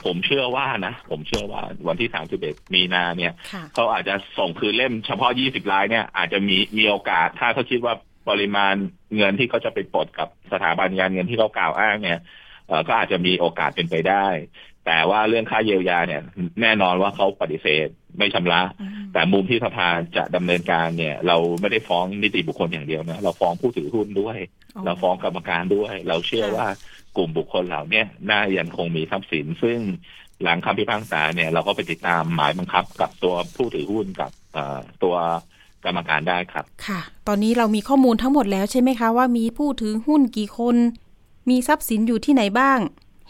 ผมเชื่อว่านะ ผมเชื่อว่าวันที่ 31 มีนาเนี่ยค่ะเขาอาจจะส่งคืนเล่มเฉพาะ 20รายเนี่ย อาจจะมีมีโอกาสถ้าเขาคิดว่าปริมาณเงินที่เขาจะไปปลดกับสถาบันการเงินที่เขากล่าวอ้างเนี่ยเอ่อก็อาจจะมีโอกาสเป็นไปได้ แต่ว่าเรื่องค่าเยียวยาเนี่ย แน่นอนว่าเขาปฏิเสธไม่ชำระอืมแต่มุมที่สภาจะดำเนินการเนี่ย เราไม่ได้ฟ้องนิติบุคคลอย่างเดียวนะเราฟ้องผู้ถือหุ้นด้วย เราฟ้องกรรมการด้วย เราเชื่อค่ะว่ากลุ่มบุคคลเหล่าเนี้ยน่ายังคงมีทรัพย์สิน ซึ่งหลังคำพิพากษาเนี่ย เราก็ไปติดตามหมายบังคับกับตัวผู้ถือหุ้นกับเอ่อตัวกรรมการได้ครับ ค่ะ ตอนนี้เรามีข้อมูลทั้งหมดแล้วใช่ไหมคะว่ามีผู้ถือหุ้นกี่คน มีทรัพย์สินอยู่ที่ไหนบ้าง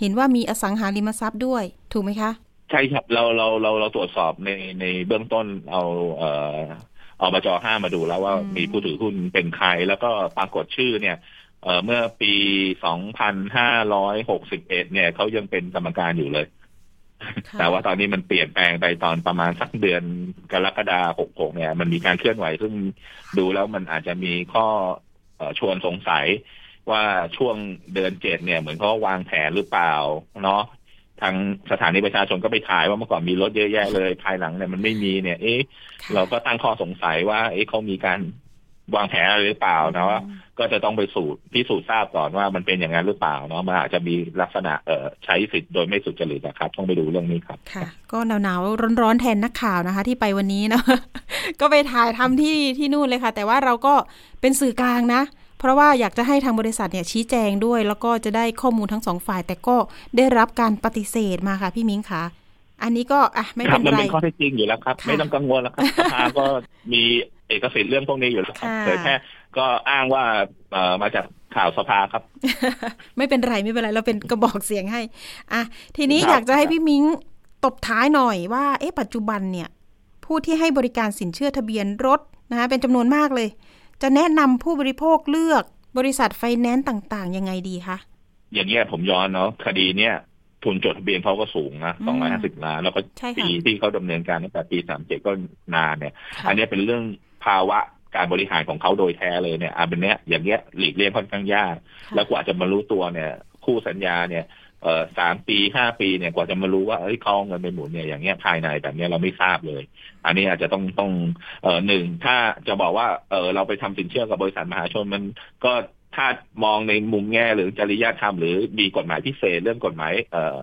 เห็นว่ามีอสังหาริมทรัพย์ด้วย ถูกไหมคะ ใช่ครับเราเราเราเราตรวจสอบในในเบื้องต้นเอาเอ่ออบจห้ามาดูแล้วว่าอืมมีผู้ถือหุ้นเป็นใคร แล้วก็ปรากฏชื่อเนี่ยเอ่อเมื่อปี 2561 เนี่ยเขายังเป็นกรรมการอยู่เลยค่ะแต่ว่าตอนนี้มันเปลี่ยนแปลงไปตอนประมาณสักเดือนกรกฎาคม 66 เนี่ย มันมีการเคลื่อนไหวซึ่งดูแล้วมันอาจจะมีข้อเอ่อชวนสงสัย ว่าช่วงเดือนเจ็ดเนี่ย เหมือนเขาวางแผนหรือเปล่าเนาะทางสถานีประชาชนก็ไปถ่ายว่าเมื่อก่อนมีรถเยอะแยะเลย ภายหลังเนี่ยมันไม่มีเนี่ย เอ๊ะค่ะเราก็ตั้งข้อสงสัยว่า เอ๊ะเขามีการวางแผนอะไรหรือเปล่านะว่าก็จะต้องไปสูตรพิสูจน์ทราบก่อนว่ามันเป็นอย่างนั้นหรือเปล่าเนาะมันอาจจะมีลักษณะเอ่อใช้สิทธิ์โดยไม่สุจริตนะครับ ต้องไปดูเรื่องนี้ครับค่ะ ก็หนาวๆร้อนๆแทนนักข่าวนะคะ ที่ไปวันนี้เนาะก็ไปถ่ายทำที่ที่นู่นเลยค่ะ แต่ว่าเราก็เป็นสื่อกลางนะ เพราะว่าอยากจะให้ทางบริษัทเนี่ยชี้แจงด้วย แล้วก็จะได้ข้อมูลทั้งสองฝ่าย แต่ก็ได้รับการปฏิเสธมาค่ะพี่มิ้งค่ะอันนี้ก็อะไม่ครัเป็นมันไรเป็นข้อเท็จจริงอยู่แล้วครับค่ะไม่ต้องกังวลแล้วครับสภาก็มีเอกสิทธิ์เรื่องพวกนี้อยู่แล้วครับค่ะเผยแค่ก็อ้างว่าเอ่อมาจากข่าวสภาครับ ไม่เป็นไรไม่เป็นไรเราเป็นกระบอกเสียงให้อะทีนี้ครับอยากจะให้พี่มิ้งตบท้ายหน่อยว่าเอ๊ะปัจจุบันเนี่ย ผู้ที่ให้บริการสินเชื่อทะเบียนรถนะคะเป็นจำนวนมากเลย จะแนะนำผู้บริโภคเลือกบริษัทไฟแนนซ์ต่างๆ ยังไงดีคะ อย่างเงี้ยผมย้อนเนาะคดีเนี้ยทุนจดทะเบียนเขาก็สูงนะอืสองมร้อยห้าสิบล้าน แล้วก็ใช่ค่ะปีที่เขาดำเนินการตั้งแต่ปีสามเจ็ดก็นานเนี่ยค่ะอันเนี้ยเป็นเรื่องภาวะการบริหารของเขาโดยแท้เลยเนี่ยอันเนี้ยอย่างเงี้ยหลีกเลี่ยงค่อนข้างยากค่ะแล้วกว่าจะมารู้ตัวเนี่ย คู่สัญญาเนี่ยเอ่อ สามปีห้าปีเนี่ยกว่าจะมารู้ว่าเอ้ยเขาเอาเงินไปหมุนเนี่ยอย่างเงี้ยภายในแบบเนี้ยเราไม่ทราบเลย อันนี้อาจจะต้องต้องเอ่อหนึ่งถ้าจะบอกว่าเออเราไปทำสินเชื่อกับบริษัทมหาชนมันก็ถ้ามองในมุมแง่หรือจริยธรรมหรือมีกฎหมายพิเศษเรื่องกฎหมายเอ่อ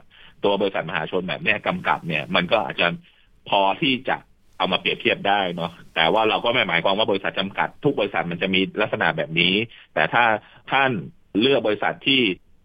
ตัวบริษัทมหาชนแบบเนี้ยกำกับเนี่ยมันก็อาจจะพอที่จะเอามาเปรียบเทียบได้เนาะแต่ว่าเราก็ไม่หมายความว่าบริษัทจำกัด ทุกบริษัทมันจะมีลักษณะแบบนี้ แต่ถ้าท่านเลือกบริษัทที่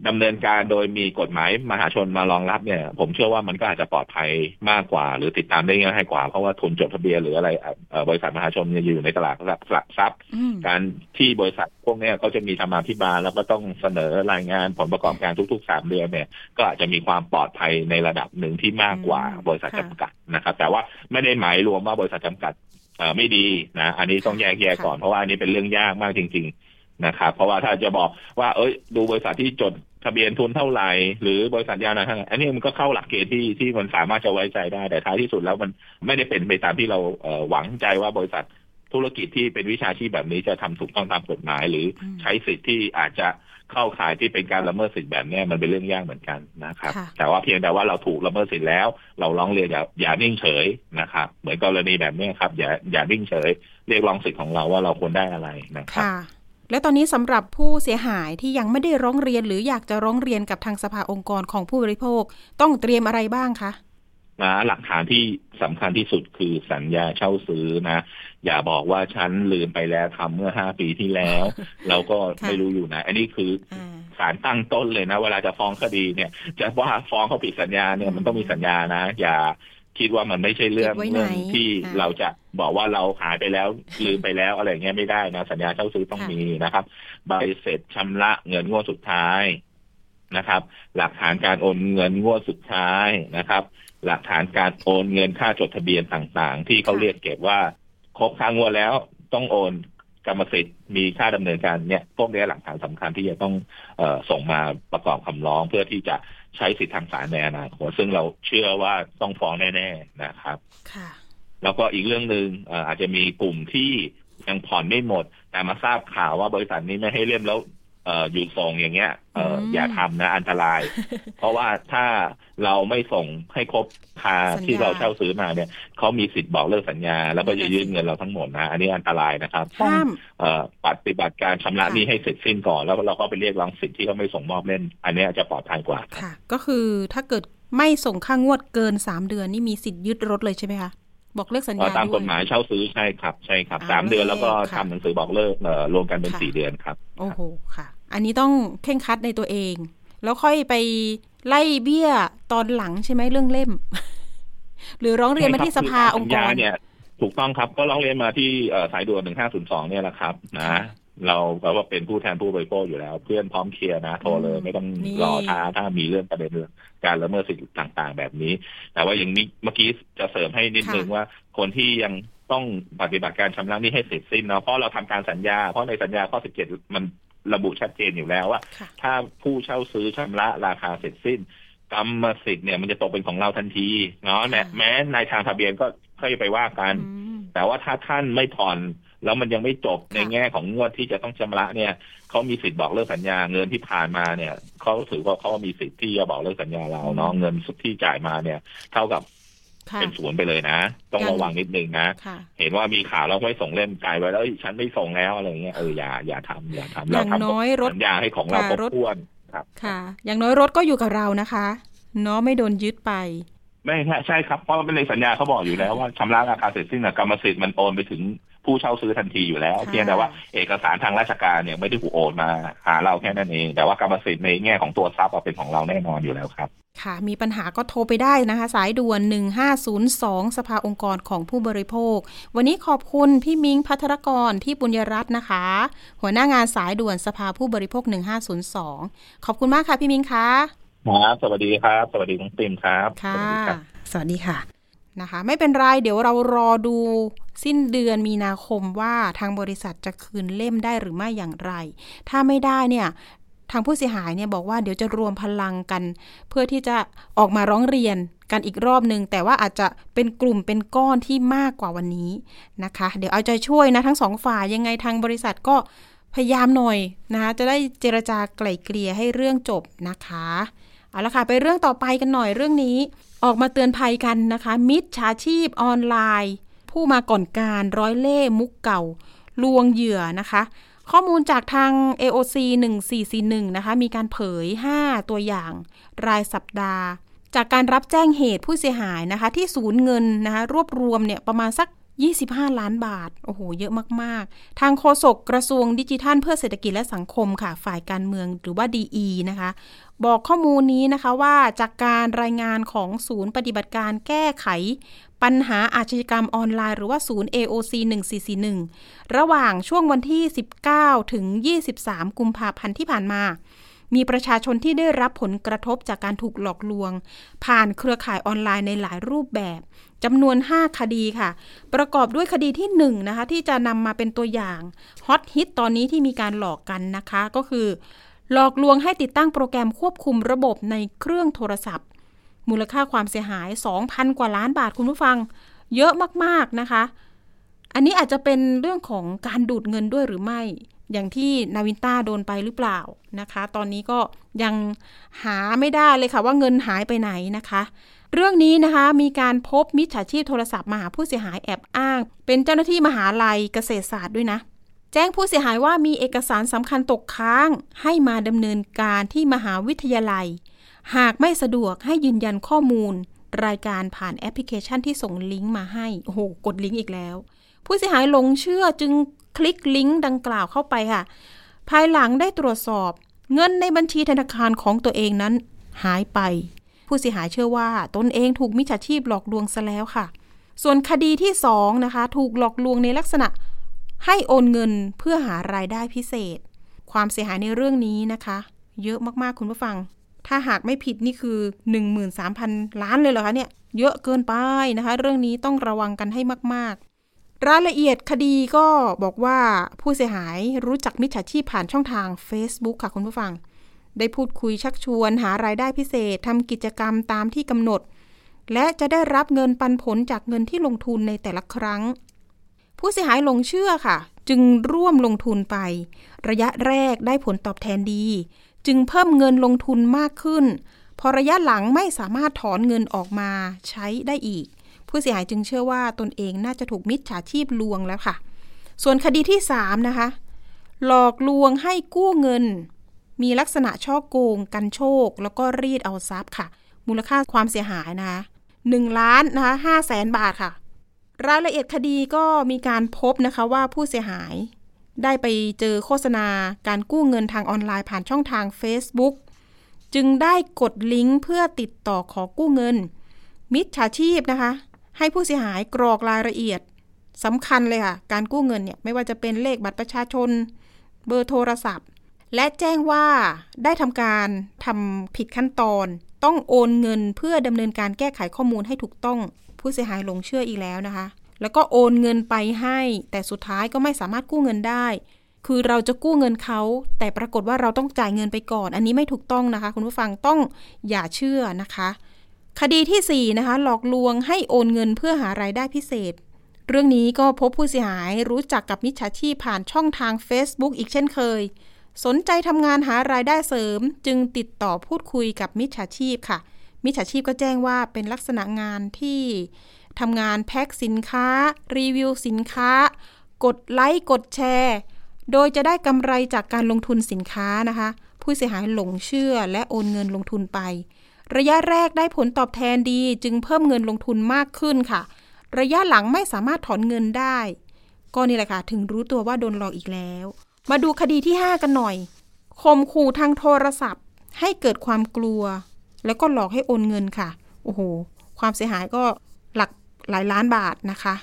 ดำเนินการโดยมีกฎหมายมหาชนมารองรับเนี่ย ผมเชื่อว่ามันก็อาจจะปลอดภัยมากกว่า หรือติดตามได้ง่ายกว่า เพราะว่าทุนจดทะเบียนหรืออะไรเอ่อบริษัทมหาชนเนี่ยอยู่ในตลาดหลักทรัพย์อืมการที่บริษัทพวกเนี้ยเขาจะมีธรรมาภิบาลแล้วก็ต้องเสนอรายงานผลประกอบการทุกๆสามเดือนเนี่ย ก็อาจจะมีความปลอดภัยในระดับหนึ่งที่มากกว่าอืมบริษัทค่ะจำกัดนะครับ แต่ว่าไม่ได้หมายรวมว่าบริษัทจำกัดเอ่อไม่ดีนะอันนี้ต้องแยกแยะก่อนเพราะว่าอันนี้เป็นเรื่องยากมากจริง ๆนะครับเพราะว่าถ้าจะบอกว่าเอ้ยดูบริษัทที่จด ทะเบียนทุนเท่าไหร่ หรือบริษัทยาวนานเท่าไหร่อันนี้มันก็เข้าหลักเกณฑ์ที่ที่มันสามารถจะไว้ใจได้ แต่ท้ายที่สุดแล้วมันไม่ได้เป็นไปตามที่เราเอ่อหวังใจว่าบริษัทธุรกิจที่เป็นวิชาชีพแบบนี้จะทำถูกต้องตามกฎหมาย หรืออมใช้สิทธิ์ที่อาจจะเข้าข่ายที่เป็นการละเมิดสิทธิ์แบบเนี้ยมันเป็นเรื่องยากเหมือนกันนะครับค่ะแต่ว่าเพียงแต่ว่าเราถูกละเมิดสิทธิ์แล้ว เราร้องเรียนอย่าอย่านิ่งเฉยนะครับเหมือนกรณีแบบเนี้ยครับ อย่าอย่านิ่งเฉย เรียกร้องสิทธิ์ของเราว่าเราควรได้อะไรนะครับค่ะ และตอนนี้สำหรับผู้เสียหายที่ยังไม่ได้ร้องเรียนหรืออยากจะร้องเรียนกับทางสภาองค์กรของผู้บริโภค ต้องเตรียมอะไรบ้างคะนะหลักฐานที่สำคัญที่สุดคือสัญญาเช่าซื้อนะ อย่าบอกว่าฉันลืมไปแล้วทำเมื่อห้าปีที่แล้ว เราก็ค่ะไม่รู้อยู่นะ อันนี้คืออ่าสารตั้งต้นเลยนะ เวลาจะฟ้องคดีเนี่ย จะว่าฟ้องเขาผิดสัญญาเนี่ยมันต้องมีสัญญานะ อย่า คิดว่ามันไม่ใช่เรื่องเก็บไว้ไหนเรื่องที่อ่าเราจะบอกว่าเราหายไปแล้วลืมไปแล้วอะไรอย่างเงี้ยไม่ได้นะสัญญาเช่าซื้อต้องค่ะมีนะครับใบเสร็จชำระเงินงวดสุดท้ายนะครับ หลักฐานการโอนเงินงวดสุดท้ายนะครับ หลักฐานการโอนเงินค่าจดทะเบียนต่างๆ ที่เขาค่ะเรียกเก็บว่าครบค่างวดแล้วต้องโอนกรรมสิทธิ์มีค่าดำเนินการเนี่ยพวกนี้หลักฐานสำคัญที่จะต้องเออส่งมาประกอบคำร้องเพื่อที่จะ ใช้สิทธิทางศาลในอนาคตซึ่งเราเชื่อว่าต้องฟ้องแน่ๆนะครับ ค่ะ แล้วก็อีกเรื่องหนึ่งเอ่ออาจจะมีกลุ่มที่ยังผ่อนไม่หมด แต่มาทราบข่าวว่าบริษัทนี้ไม่ให้เล่มแล้วเอ่อหยุดส่งอย่างเงี้ยเอ่ออมอย่าทำนะอันตราย เพราะว่าถ้าเราไม่ส่งให้ครบคาสัญญาที่เราเช่าซื้อมาเนี่ยเขามีสิทธิ์บอกเลิกสัญญา แล้วก็จะยืดเงินเราทั้งหมดนะ อันนี้อันตรายนะครับต้องห้ามเอ่อปฏิบัติการชำระค่ะหนี้ให้เสร็จสิ้นก่อน แล้วเราก็ไปเรียกร้องสิทธิ์ที่เขาไม่ส่งมอบเล่น อันเนี้ยจะปลอดภัยกว่าครับค่ะ ก็คือถ้าเกิดไม่ส่งค่างวดเกินสามเดือนนี่มีสิทธิ์ยึดรถเลยใช่ไหมคะบอกเลิกสัญเอ่ญาอตามด้กวยฎหมายเช่าซื้อใช่ครับ ใช่ครับอ่าสามเดือนแล้วก็ค่ะทำหนังสือบอกเลิกเอ่อรวมกันเป็นค่ะสี่เดือนครับ โอ้โหค่ะ อันนี้ต้องเข่งครัดในตัวเอง แล้วค่อยไปไล่เบี้ยตอนหลังใช่ไหมเรื่องเล่ม หรือร้องเรียนมาที่สภาองค์กสัญญารเนี่ย ถูกต้องครับก็ร้องเรียนมาที่เอ่อสายด่วนหนึ่งห้าศูนย์สองเนี่ยแหละครับ นะค่ะเราก็ว่าเป็นผู้แทนผู้บริโภคอยู่แล้ว เพื่อนพร้อมเคลียร์นะโทรเลยอืมไม่ต้องนี่รอท้าถ้ามีเรื่องประเด็นเรื่องการละเมิดสิทธิต่างๆ แบบนี้ แต่ว่าอย่างนี้เมื่อกี้จะเสริมให้นิดนึงว่าคนที่ยังต้องปฏิบัติการชำระหนี้ให้เสร็จสิ้นเนาะเพราะเราทำการสัญญา เพราะในสัญญาข้อ 17 มัน ระบุชัดเจนอยู่แล้วว่าค่ะถ้าผู้เช่าซื้อชำระราคาเสร็จสิ้นกรรมสิทธิ์เนี่ยมันจะตกเป็นของเราทันทีเนาะแม้แม้ในทางทะเบียนก็ค่อยไปว่ากันอืมแต่ว่าถ้าท่านไม่ผ่อนแล้วมันยังไม่จบค่ะในแง่ของงวดที่จะต้องชำระเนี่ยเขามีสิทธิ์บอกเลิกสัญญาเงินที่ผ่านมาเนี่ยเขาถือว่าเขามีสิทธิ์ที่จะบอกเลิกสัญญาเราเนาะเงินสุดที่จ่ายมาเนี่ย เท่ากับค่ะ เป็นศูนย์ไปเลยนะ ต้องยังระวังนิดนึงนะค่ะเห็นว่ามีข่าวแล้วไม่ส่งเล่มกลายไปแล้วเอ้ยฉันไม่ส่งแล้วอะไรเงี้ยเอออย่าอย่าทำอย่าทำอเราย่างทำน้อยรถสัญญาให้ของเราค่ะครบรถถ้วนครับ ค่ะ อย่างน้อยรถก็อยู่กับเรานะคะเนาะไม่โดนยึดไปไม่ใช่ใช่ครับเพราะในสัญญาเขาบอกอยู่แล้วว่าชำระราคาเสร็จสิ้นน่ะกรรมสิทธิ์มันโอนไปถึง ผู้เช่าซื้อทันทีอยู่แล้วค่ะเพียงแต่ว่าเอกสารทางราชการเนี่ยไม่ได้ถูกโอนมาหาเราแค่นั้นเอง แต่ว่ากรรมสิทธิ์ในแง่ของตัวทรัพย์อะเป็นของเราแน่นอนอยู่แล้วครับ ค่ะ มีปัญหาก็โทรไปได้นะคะ สายด่วน 1502 สภาองค์กรของผู้บริโภค วันนี้ขอบคุณพี่มิงพัทรกรที่บุญยรัตน์นะคะ หัวหน้างานสายด่วนสภาผู้บริโภค 1502 ขอบคุณมากค่ะพี่มิงคะครับสวัสดีครับ สวัสดีน้องติมครับค่ะ สวัสดีครับสวัสดีค่ะ นะคะ ไม่เป็นไร เดี๋ยวเรารอดูสิ้นเดือนมีนาคมว่าทางบริษัทจะคืนเล่มได้หรือไม่อย่างไร ถ้าไม่ได้เนี่ยทางผู้เสียหายเนี่ยบอกว่าเดี๋ยวจะรวมพลังกัน เพื่อที่จะออกมาร้องเรียนกันอีกรอบหนึ่งแต่ว่าอาจจะเป็นกลุ่มเป็นก้อนที่มากกว่าวันนี้นะคะ เดี๋ยวเอาใจช่วยนะทั้งสองฝ่ายยังไงทางบริษัทก็พยายามหน่อยนะคะจะได้เจรจาไกล่เกลี่ยให้เรื่องจบนะคะ เอาละค่ะ ไปเรื่องต่อไปกันหน่อยเรื่องนี้ ออกมาเตือนภัยกันนะคะ มิจฉาชีพออนไลน์ ผู้มาก่อนการร้อยเล่มุกเก่า ลวงเหยื่อนะคะ ข้อมูลจากทาง AOC 1441นะคะ มีการเผย 5 ตัวอย่าง รายสัปดาห์ จากการรับแจ้งเหตุผู้เสียหายนะคะ ที่ศูนย์เงินนะคะรวบรวมเนี่ยประมาณสัก25 ล้านบาท โอ้โห เยอะมาก ๆ ทางโฆษกกระทรวงดิจิทัล เพื่อเศรษฐกิจและสังคมค่ะ ฝ่ายการเมืองหรือว่า DE นะคะ บอกข้อมูลนี้นะคะว่าจากการรายงานของศูนย์ปฏิบัติการแก้ไข ปัญหาอาชญากรรมออนไลน์หรือว่าศูนย์ AOC 1441 ระหว่างช่วงวันที่ 19 ถึง 23 กุมภาพันธ์ที่ผ่านมา มีประชาชนที่ได้รับผลกระทบจากการถูกหลอกลวง ผ่านเครือข่ายออนไลน์ในหลายรูปแบบจำนวน 5 คดีค่ะ ประกอบด้วยคดีที่ 1 นะคะ ที่จะนำมาเป็นตัวอย่างฮอตฮิตตอนนี้ที่มีการหลอกกันนะคะก็คือ หลอกลวงให้ติดตั้งโปรแกรมควบคุมระบบในเครื่องโทรศัพท์ มูลค่าความเสียหาย 2,000 กว่าล้านบาทคุณผู้ฟัง เยอะมากๆนะคะ อันนี้อาจจะเป็นเรื่องของการดูดเงินด้วยหรือไม่ อย่างที่นาวินต้าโดนไปหรือเปล่านะคะ ตอนนี้ก็ยังหาไม่ได้เลยค่ะว่าเงินหายไปไหนนะคะเรื่องนี้นะคะมีการพบมิจฉาชีพโทรศัพท์มาหาผู้เสียหายแอบอ้าง เป็นเจ้าหน้าที่มหาลัยเกษตรศาสตร์ด้วยนะ แจ้งผู้เสียหายว่ามีเอกสารสำคัญตกค้าง ให้มาดำเนินการที่มหาวิทยาลัย หากไม่สะดวกให้ยืนยันข้อมูล รายการผ่านแอปพลิเคชันที่ส่งลิงก์มาให้ โอ้โห กดลิงก์อีกแล้ว ผู้เสียหายหลงเชื่อจึงคลิกลิงก์ดังกล่าวเข้าไปค่ะ ภายหลังได้ตรวจสอบ เงินในบัญชีธนาคารของตัวเองนั้น หายไป ผู้เสียหายเชื่อว่าตนเองถูกมิจฉาชีพหลอกลวงซะแล้วค่ะ ส่วนคดีที่2นะคะ ถูกหลอกลวงในลักษณะ ให้โอนเงินเพื่อหารายได้พิเศษ ความเสียหายในเรื่องนี้นะคะ เยอะมากๆคุณผู้ฟัง ถ้าหากไม่ผิดนี่คือ 13,000 ล้านเลยเหรอคะเนี่ยเยอะเกินไปนะคะ เรื่องนี้ต้องระวังกันให้มากๆ รายละเอียดคดีก็บอกว่าผู้เสียหายรู้จักมิจฉาชีพผ่านช่องทาง Facebook ค่ะคุณผู้ฟัง ได้พูดคุยชักชวนหารายได้พิเศษทำกิจกรรมตามที่กำหนด และจะได้รับเงินปันผลจากเงินที่ลงทุนในแต่ละครั้ง ผู้เสียหายหลงเชื่อค่ะ จึงร่วมลงทุนไป ระยะแรกได้ผลตอบแทนดี จึงเพิ่มเงินลงทุนมากขึ้น พอระยะหลังไม่สามารถถอนเงินออกมาใช้ได้อีก ผู้เสียหายจึงเชื่อว่าตนเองน่าจะถูกมิจฉาชีพลวงแล้วค่ะ ส่วนคดีที่ 3 นะคะ หลอกลวงให้กู้เงิน มีลักษณะช่อโกง กันโชค แล้วก็รีดเอาทรัพย์ค่ะ มูลค่าความเสียหายนะคะหนึ่งล้านนะคะห้าแสนบาทค่ะ รายละเอียดคดีก็มีการพบนะคะว่าผู้เสียหายได้ไปเจอโฆษณาการกู้เงินทางออนไลน์ผ่านช่องทาง Facebook จึงได้กดลิงก์เพื่อติดต่อขอกู้เงิน มิจฉาชีพนะคะ ให้ผู้เสียหายกรอกรายละเอียดสำคัญเลยค่ะ การกู้เงินเนี่ยไม่ว่าจะเป็นเลขบัตรประชาชน เบอร์โทรศัพท์ และแจ้งว่าได้ทำการทำผิดขั้นตอน ต้องโอนเงินเพื่อดำเนินการแก้ไขข้อมูลให้ถูกต้อง ผู้เสียหายหลงเชื่ออีกแล้วนะคะ แล้วก็โอนเงินไปให้ แต่สุดท้ายก็ไม่สามารถกู้เงินได้ คือเราจะกู้เงินเขา แต่ปรากฏว่าเราต้องจ่ายเงินไปก่อน อันนี้ไม่ถูกต้องนะคะ คุณผู้ฟังต้องอย่าเชื่อนะคะ คดีที่4นะคะหลอกลวงให้โอนเงินเพื่อหารายได้พิเศษ เรื่องนี้ก็พบผู้เสียหายรู้จักกับมิจฉาชีพผ่านช่องทาง Facebook อีกเช่นเคย สนใจทำงานหารายได้เสริม จึงติดต่อพูดคุยกับมิจฉาชีพค่ะ มิจฉาชีพก็แจ้งว่าเป็นลักษณะงานที่ทำงานแพ็คสินค้า รีวิวสินค้า กดไลค์กดแชร์ โดยจะได้กำไรจากการลงทุนสินค้านะคะ ผู้เสียหายหลงเชื่อและโอนเงินลงทุนไป ระยะแรกได้ผลตอบแทนดีจึงเพิ่มเงินลงทุนมากขึ้นค่ะ ระยะหลังไม่สามารถถอนเงินได้ ก็นี่แหละค่ะ ถึงรู้ตัวว่าโดนหลอกอีกแล้ว มาดูคดีที่ 5 กันหน่อยข่มขู่ทางโทรศัพท์ ให้เกิดความกลัว แล้วก็หลอกให้โอนเงินค่ะ โอ้โห ความเสียหายก็หลักหลายล้านบาทนะคะ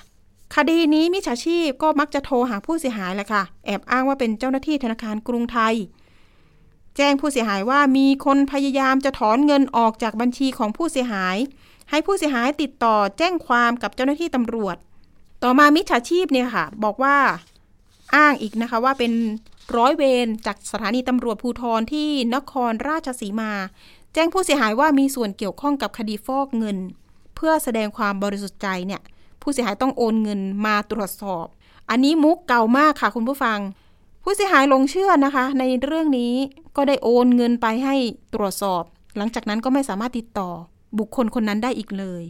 คดีนี้มิจฉาชีพก็มักจะโทรหาผู้เสียหายแหละค่ะ แอบอ้างว่าเป็นเจ้าหน้าที่ธนาคารกรุงไทย แจ้งผู้เสียหายว่ามีคนพยายามจะถอนเงินออกจากบัญชีของผู้เสียหาย ให้ผู้เสียหายติดต่อแจ้งความกับเจ้าหน้าที่ตำรวจ ต่อมามิจฉาชีพเนี่ยค่ะ บอกว่าอ้างอีกนะคะว่าเป็นร้อยเวรจากสถานีตำรวจภูธรที่นครราชสีมา แจ้งผู้เสียหายว่ามีส่วนเกี่ยวข้องกับคดีฟอกเงิน เพื่อแสดงความบริสุทธิ์ใจเนี่ย ผู้เสียหายต้องโอนเงินมาตรวจสอบ อันนี้มุกเก่ามากค่ะคุณผู้ฟัง ผู้เสียหายลงเชื่อนะคะ ในเรื่องนี้ก็ได้โอนเงินไปให้ตรวจสอบ หลังจากนั้นก็ไม่สามารถติดต่อ บุคคลคนนั้นได้อีกเลย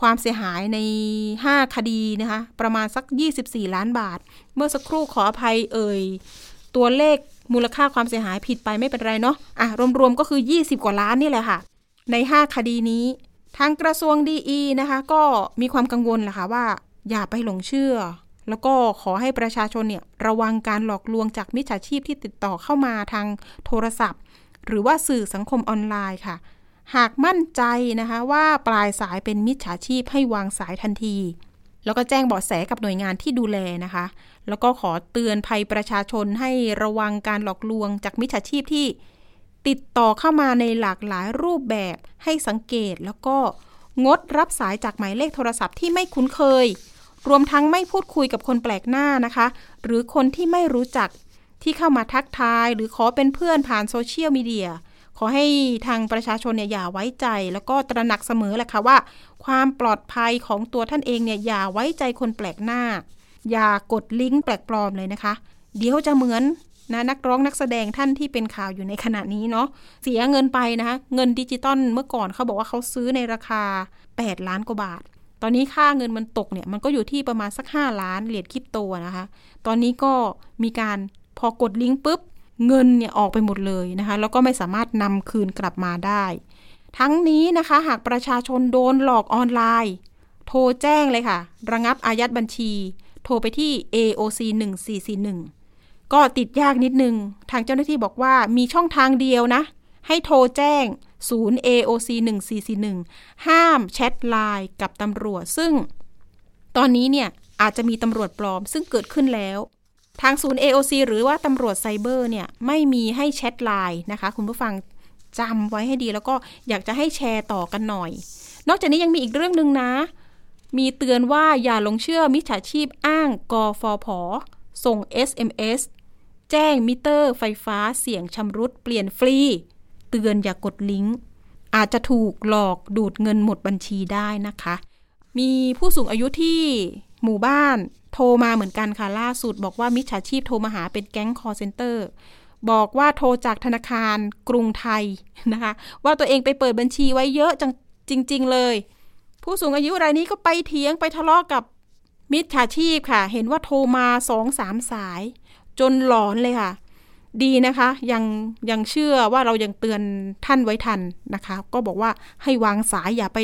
ความเสียหายใน 5 คดีนะคะ ประมาณสัก 24 ล้านบาท เมื่อสักครู่ขออภัยเอ่ยตัวเลข มูลค่าความเสียหายผิดไปไม่เป็นไรเนาะอะรวมๆก็คือ 20 กว่าล้านนี่แหละค่ะ ใน 5 คดีนี้ ทางกระทรวงดีนะคะ ก็มีความกังวลแหละค่ะว่า อย่าไปหลงเชื่อ แล้วก็ขอให้ประชาชนเนี่ยระวังการหลอกลวงจากมิจฉาชีพที่ติดต่อเข้ามาทางโทรศัพท์ หรือว่าสื่อสังคมออนไลน์ค่ะ หากมั่นใจนะคะว่าปลายสายเป็นมิจฉาชีพให้วางสายทันทีแล้วก็แจ้งเบาะแสกับหน่วยงานที่ดูแลนะคะ แล้วก็ขอเตือนภัยประชาชนให้ระวังการหลอกลวงจากมิจฉาชีพที่ติดต่อเข้ามาในหลากหลายรูปแบบให้สังเกตแล้วก็งดรับสายจากหมายเลขโทรศัพท์ที่ไม่คุ้นเคย รวมทั้งไม่พูดคุยกับคนแปลกหน้านะคะ หรือคนที่ไม่รู้จักที่เข้ามาทักทาย หรือขอเป็นเพื่อนผ่านโซเชียลมีเดียขอให้ทางประชาชนเนี่ยอย่าไว้ใจ แล้วก็ตระหนักเสมอแหละค่ะว่า ความปลอดภัยของตัวท่านเองเนี่ยอย่าไว้ใจคนแปลกหน้า อย่ากดลิงก์แปลกปลอมเลยนะคะ เดี๋ยวจะเหมือนนะนักร้องนักแสดงท่านที่เป็นข่าวอยู่ในขณะนี้เนาะเสียเงินไปนะคะ เงินดิจิตอลเมื่อก่อนเขาบอกว่าเขาซื้อในราคา 8 ล้านกว่าบาท ตอนนี้ค่าเงินมันตกเนี่ยมันก็อยู่ที่ประมาณสัก 5 ล้านเหรียญคริปโตนะคะ ตอนนี้ก็มีการพอกดลิงก์ปุ๊บเงินเนี่ยออกไปหมดเลยนะคะ แล้วก็ไม่สามารถนำคืนกลับมาได้ ทั้งนี้นะคะหากประชาชนโดนหลอกออนไลน์ โทรแจ้งเลยค่ะ ระงับอายัดบัญชี โทรไปที่ AOC 1441 ก็ติดยากนิดนึง ทางเจ้าหน้าที่บอกว่ามีช่องทางเดียวนะ ให้โทรแจ้งศูนย์ AOC 1441 ห้ามแชทไลน์กับตำรวจ ซึ่งตอนนี้เนี่ยอาจจะมีตำรวจปลอมซึ่งเกิดขึ้นแล้ว ทางศูนย์ AOC หรือว่าตำรวจไซเบอร์เนี่ยไม่มีให้แชทไลน์นะคะ คุณผู้ฟังจำไว้ให้ดีแล้วก็อยากจะให้แชร์ต่อกันหน่อย นอกจากนี้ยังมีอีกเรื่องหนึ่งนะ มีเตือนว่าอย่าหลงเชื่อมิจฉาชีพอ้างกฟผส่ง SMS แจ้งมิเตอร์ไฟฟ้าเสี่ยงชำรุดเปลี่ยนฟรี เตือนอย่ากดลิงก์ อาจจะถูกหลอกดูดเงินหมดบัญชีได้นะคะ มีผู้สูงอายุที่หมู่บ้านโทรมาเหมือนกันค่ะ ล่าสุดบอกว่ามิจฉาชีพโทรมาหาเป็นแก๊งคอลเซนเตอร์บอกว่าโทรจากธนาคารกรุงไทยนะคะ ว่าตัวเองไปเปิดบัญชีไว้เยอะจจริง ๆ เลย ผู้สูงอายุรายนี้ก็ไปเถียงไปทะเลาะกับมิจฉาชีพค่ะ เห็นว่าโทรมาสองสามสาย จนหลอนเลยค่ะ ดีนะคะ ยังยังเชื่อว่าเรายังเตือนท่านไว้ทันนะคะ ก็บอกว่าให้วางสายอย่าไป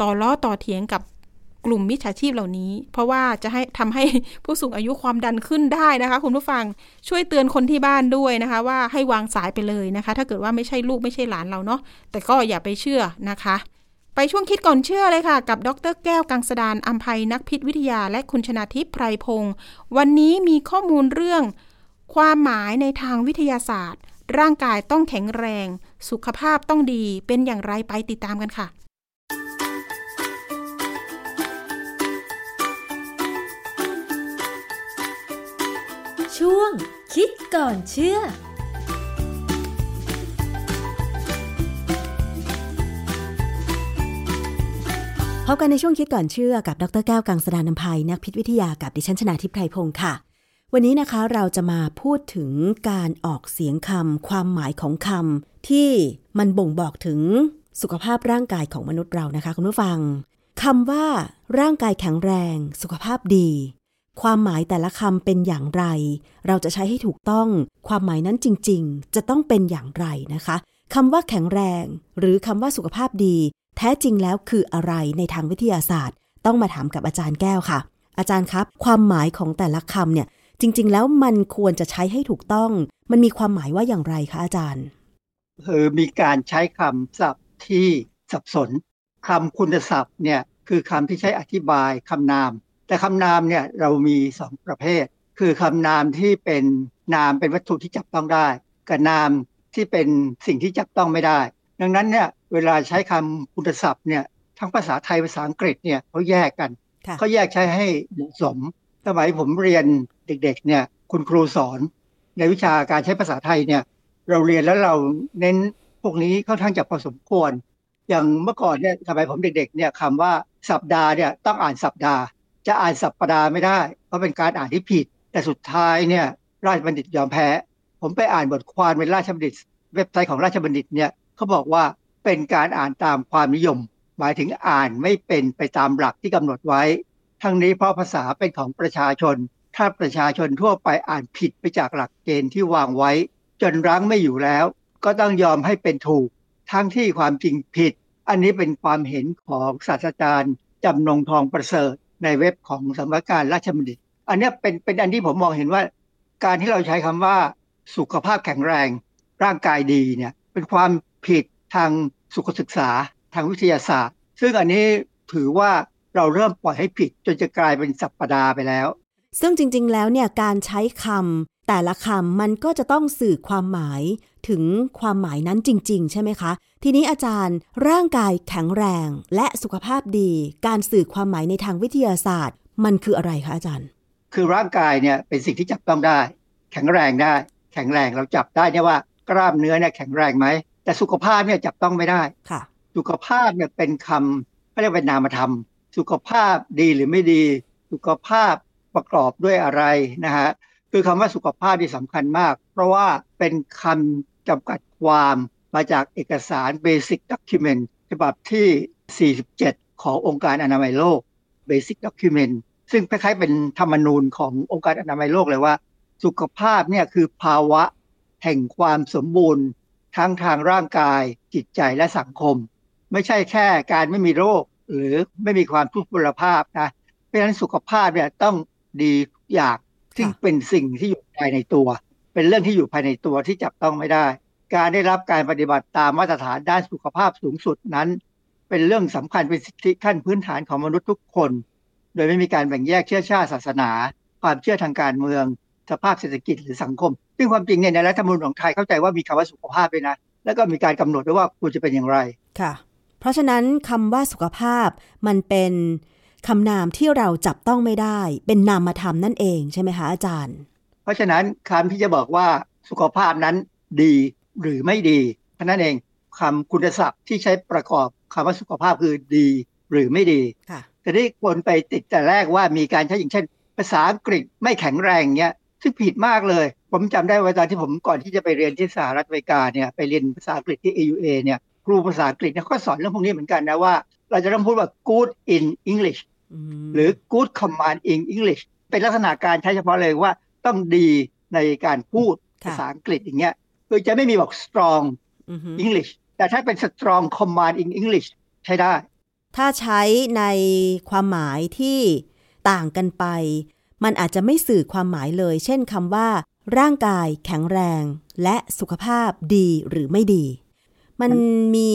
ต่อล้อต่อเถียงกับกลุ่มมิจฉาชีพเหล่านี้ เพราะว่าจะให้ทำให้ผู้สูงอายุความดันขึ้นได้นะคะ คุณผู้ฟังช่วยเตือนคนที่บ้านด้วยนะคะ ว่าให้วางสายไปเลยนะคะ ถ้าเกิดว่าไม่ใช่ลูกไม่ใช่หลานเราเนาะแต่ก็อย่าไปเชื่อนะคะ ไปช่วงคิดก่อนเชื่อเลยค่ะ กับดรแก้วกังสดานอัมภัยนักพิษวิทยาและคุณชนาทิพย์ไพรพงศ์วันนี้มีข้อมูลเรื่อง ความหมายในทางวิทยาศาสตร์ ร่างกายต้องแข็งแรง สุขภาพต้องดีเป็นอย่างไรไปติดตามกันค่ะ ช่วงคิดก่อนเชื่อ พบกันในช่วงคิดก่อนเชื่อกับดรแก้วกังสดานนภัยนักพิษวิทยากับดิฉันชนาทิพไพรพงศ์ค่ะ วันนี้นะคะเราจะมาพูดถึงการออกเสียงคำความหมายของคำที่มันบ่งบอกถึงสุขภาพร่างกายของมนุษย์เรานะคะคุณผู้ฟังคำว่า ร่างกายแข็งแรง สุขภาพดี ความหมายแต่ละคำเป็นอย่างไร เราจะใช้ให้ถูกต้อง ความหมายนั้นจริง ๆ จะต้องเป็นอย่างไรนะคะคำว่าแข็งแรง หรือคำว่าสุขภาพดี แท้จริงแล้วคืออะไรในทางวิทยาศาสตร์ ต้องมาถามกับอาจารย์แก้วค่ะ อาจารย์ครับ ความหมายของแต่ละคำเนี่ย จริง ๆ แล้วมันควรจะใช้ให้ถูกต้อง มันมีความหมายว่าอย่างไรคะอาจารย์คือมีการใช้คำศัพท์ที่สับสนคำคุณศัพท์เนี่ยคือคำที่ใช้อธิบายคำนาม แต่คำนามเนี่ยเรามีสองประเภท คือคำนามที่เป็นนามเป็นวัตถุที่จับต้องได้ กับนามที่เป็นสิ่งที่จับต้องไม่ได้ ดังนั้นเนี่ยเวลาใช้คำคุณศัพท์เนี่ยทั้งภาษาไทยภาษาอังกฤษเนี่ยเขาแยกกันค่ะเขาแยกใช้ให้เหมาะสม สมัยผมเรียนเด็กๆเนี่ยคุณครูสอน ในวิชาการใช้ภาษาไทยเนี่ยเราเรียนแล้วเราเน้นพวกนี้ค่อนข้างจะพอสมควร อย่างเมื่อก่อนเนี่ยสมัยผมเด็กๆเนี่ยคำว่าสัปดาห์เนี่ยต้องอ่านสัปดาห์ จะอ่านสัปดาห์ไม่ได้ เพราะเป็นการอ่านที่ผิด แต่สุดท้ายเนี่ยราชบัณฑิตยอมแพ้ ผมไปอ่านบทความในราชบัณฑิต เว็บไซต์ของราชบัณฑิตเนี่ย เขาบอกว่าเป็นการอ่านตามความนิยม หมายถึงอ่านไม่เป็นไปตามหลักที่กำหนดไว้ ทั้งนี้เพราะภาษาเป็นของประชาชน ถ้าประชาชนทั่วไปอ่านผิดไปจากหลักเกณฑ์ที่วางไว้ จนรั้งไม่อยู่แล้ว ก็ต้องยอมให้เป็นถูก ทั้งที่ความจริงผิด อันนี้เป็นความเห็นของศาสตราจารย์จำนงทองประเสริฐ ในเว็บของสำนักการราชบัณฑิต อันนี้เป็นเป็นอันที่ผมมองเห็นว่า การที่เราใช้คำว่าสุขภาพแข็งแรง ร่างกายดีเนี่ยเป็นความ ผิดทางสุขศึกษาทางวิทยาศาสตร์ ซึ่งอันนี้ถือว่าเราเริ่มปล่อยให้ผิดจนจะกลายเป็นสัปดาห์ไปแล้ว ซึ่งจริง ๆ แล้วเนี่ยการใช้คำแต่ละคำมันก็จะต้องสื่อความหมายถึงความหมายนั้นจริง ๆ ใช่ไหมคะ ทีนี้อาจารย์ร่างกายแข็งแรง และสุขภาพดี การสื่อความหมายในทางวิทยาศาสตร์ มันคืออะไรคะอาจารย์ คือร่างกายเนี่ยเป็นสิ่งที่จับต้องได้ แข็งแรงได้ แข็งแรงเราจับได้เนี่ยว่ากล้ามเนื้อเนี่ยแข็งแรงไหม แต่สุขภาพเนี่ยจับต้องไม่ได้ค่ะ สุขภาพเนี่ยเป็นคำเขาเรียกเป็นนามธรรม สุขภาพดีหรือไม่ดี สุขภาพประกอบด้วยอะไรนะฮะคือคำว่าสุขภาพที่สำคัญมาก เพราะว่าเป็นคำจำกัดความมาจากเอกสาร Basic Document ฉบับที่ 47 ขององค์การอนามัยโลก Basic Document ซึ่งคล้ายๆเป็นธรรมนูญขององค์การอนามัยโลกเลยว่า สุขภาพเนี่ยคือภาวะแห่งความสมบูรณ์ ทั้งทางร่างกาย จิตใจและสังคม ไม่ใช่แค่การไม่มีโรค หรือไม่มีความทุพพลภาพนะเพราะฉะนั้นสุขภาพเนี่ยต้องดีทุกอย่างซึ่งเป็นสิ่งที่อยู่ภายในตัว เป็นเรื่องที่อยู่ภายในตัวที่จับต้องไม่ได้ การได้รับการปฏิบัติตามมาตรฐานด้านสุขภาพสูงสุดนั้น เป็นเรื่องสำคัญเป็นสิทธิขั้นพื้นฐานของมนุษย์ทุกคน โดยไม่มีการแบ่งแยกเชื้อชาติศาสนา ความเชื่อทางการเมือง สภาพเศรษฐกิจหรือสังคม ซึ่งความจริงเนี่ยในรัฐธรรมนูญของไทยเข้าใจว่ามีคำว่าสุขภาพด้วยนะ แล้วก็มีการกำหนดด้วยว่าควรจะเป็นอย่างไรค่ะ เพราะฉะนั้นคำว่าสุขภาพมันเป็นคำนามที่เราจับต้องไม่ได้ เป็นนามธรรมนั่นเองใช่ไหมคะอาจารย์ เพราะฉะนั้นคำที่จะบอกว่าสุขภาพนั้นดีหรือไม่ดีเท่านั้นเองคำคุณศัพท์ที่ใช้ประกอบคำว่าสุขภาพคือดีหรือไม่ดีค่ะแต่ที่คนไปติดแต่แรกว่ามีการใช้อย่างเช่น ภาษาอังกฤษไม่แข็งแรงเงี้ย ซึ่งผิดมากเลย ผมจำได้ว่าตอนที่ผมก่อนที่จะไปเรียนที่สหรัฐอเมริกาเนี่ยไปเรียนภาษาอังกฤษที่ AUA เนี่ยครูภาษาอังกฤษเนี่ยเขาก็สอนเรื่องพวกนี้เหมือนกันนะว่า เราจะต้องพูดว่า good in English หรือ good command in English เป็นลักษณะการใช้เฉพาะเลยว่าต้องดีในการพูดค่ะภาษาอังกฤษอย่างเงี้ยคือจะไม่มีบอก strong อือฮึ English แต่ถ้าเป็น strong command in English ใช้ได้ ถ้าใช้ในความหมายที่ต่างกันไป มันอาจจะไม่สื่อความหมายเลย เช่นคำว่า ร่างกายแข็งแรง และสุขภาพดีหรือไม่ดี มันมี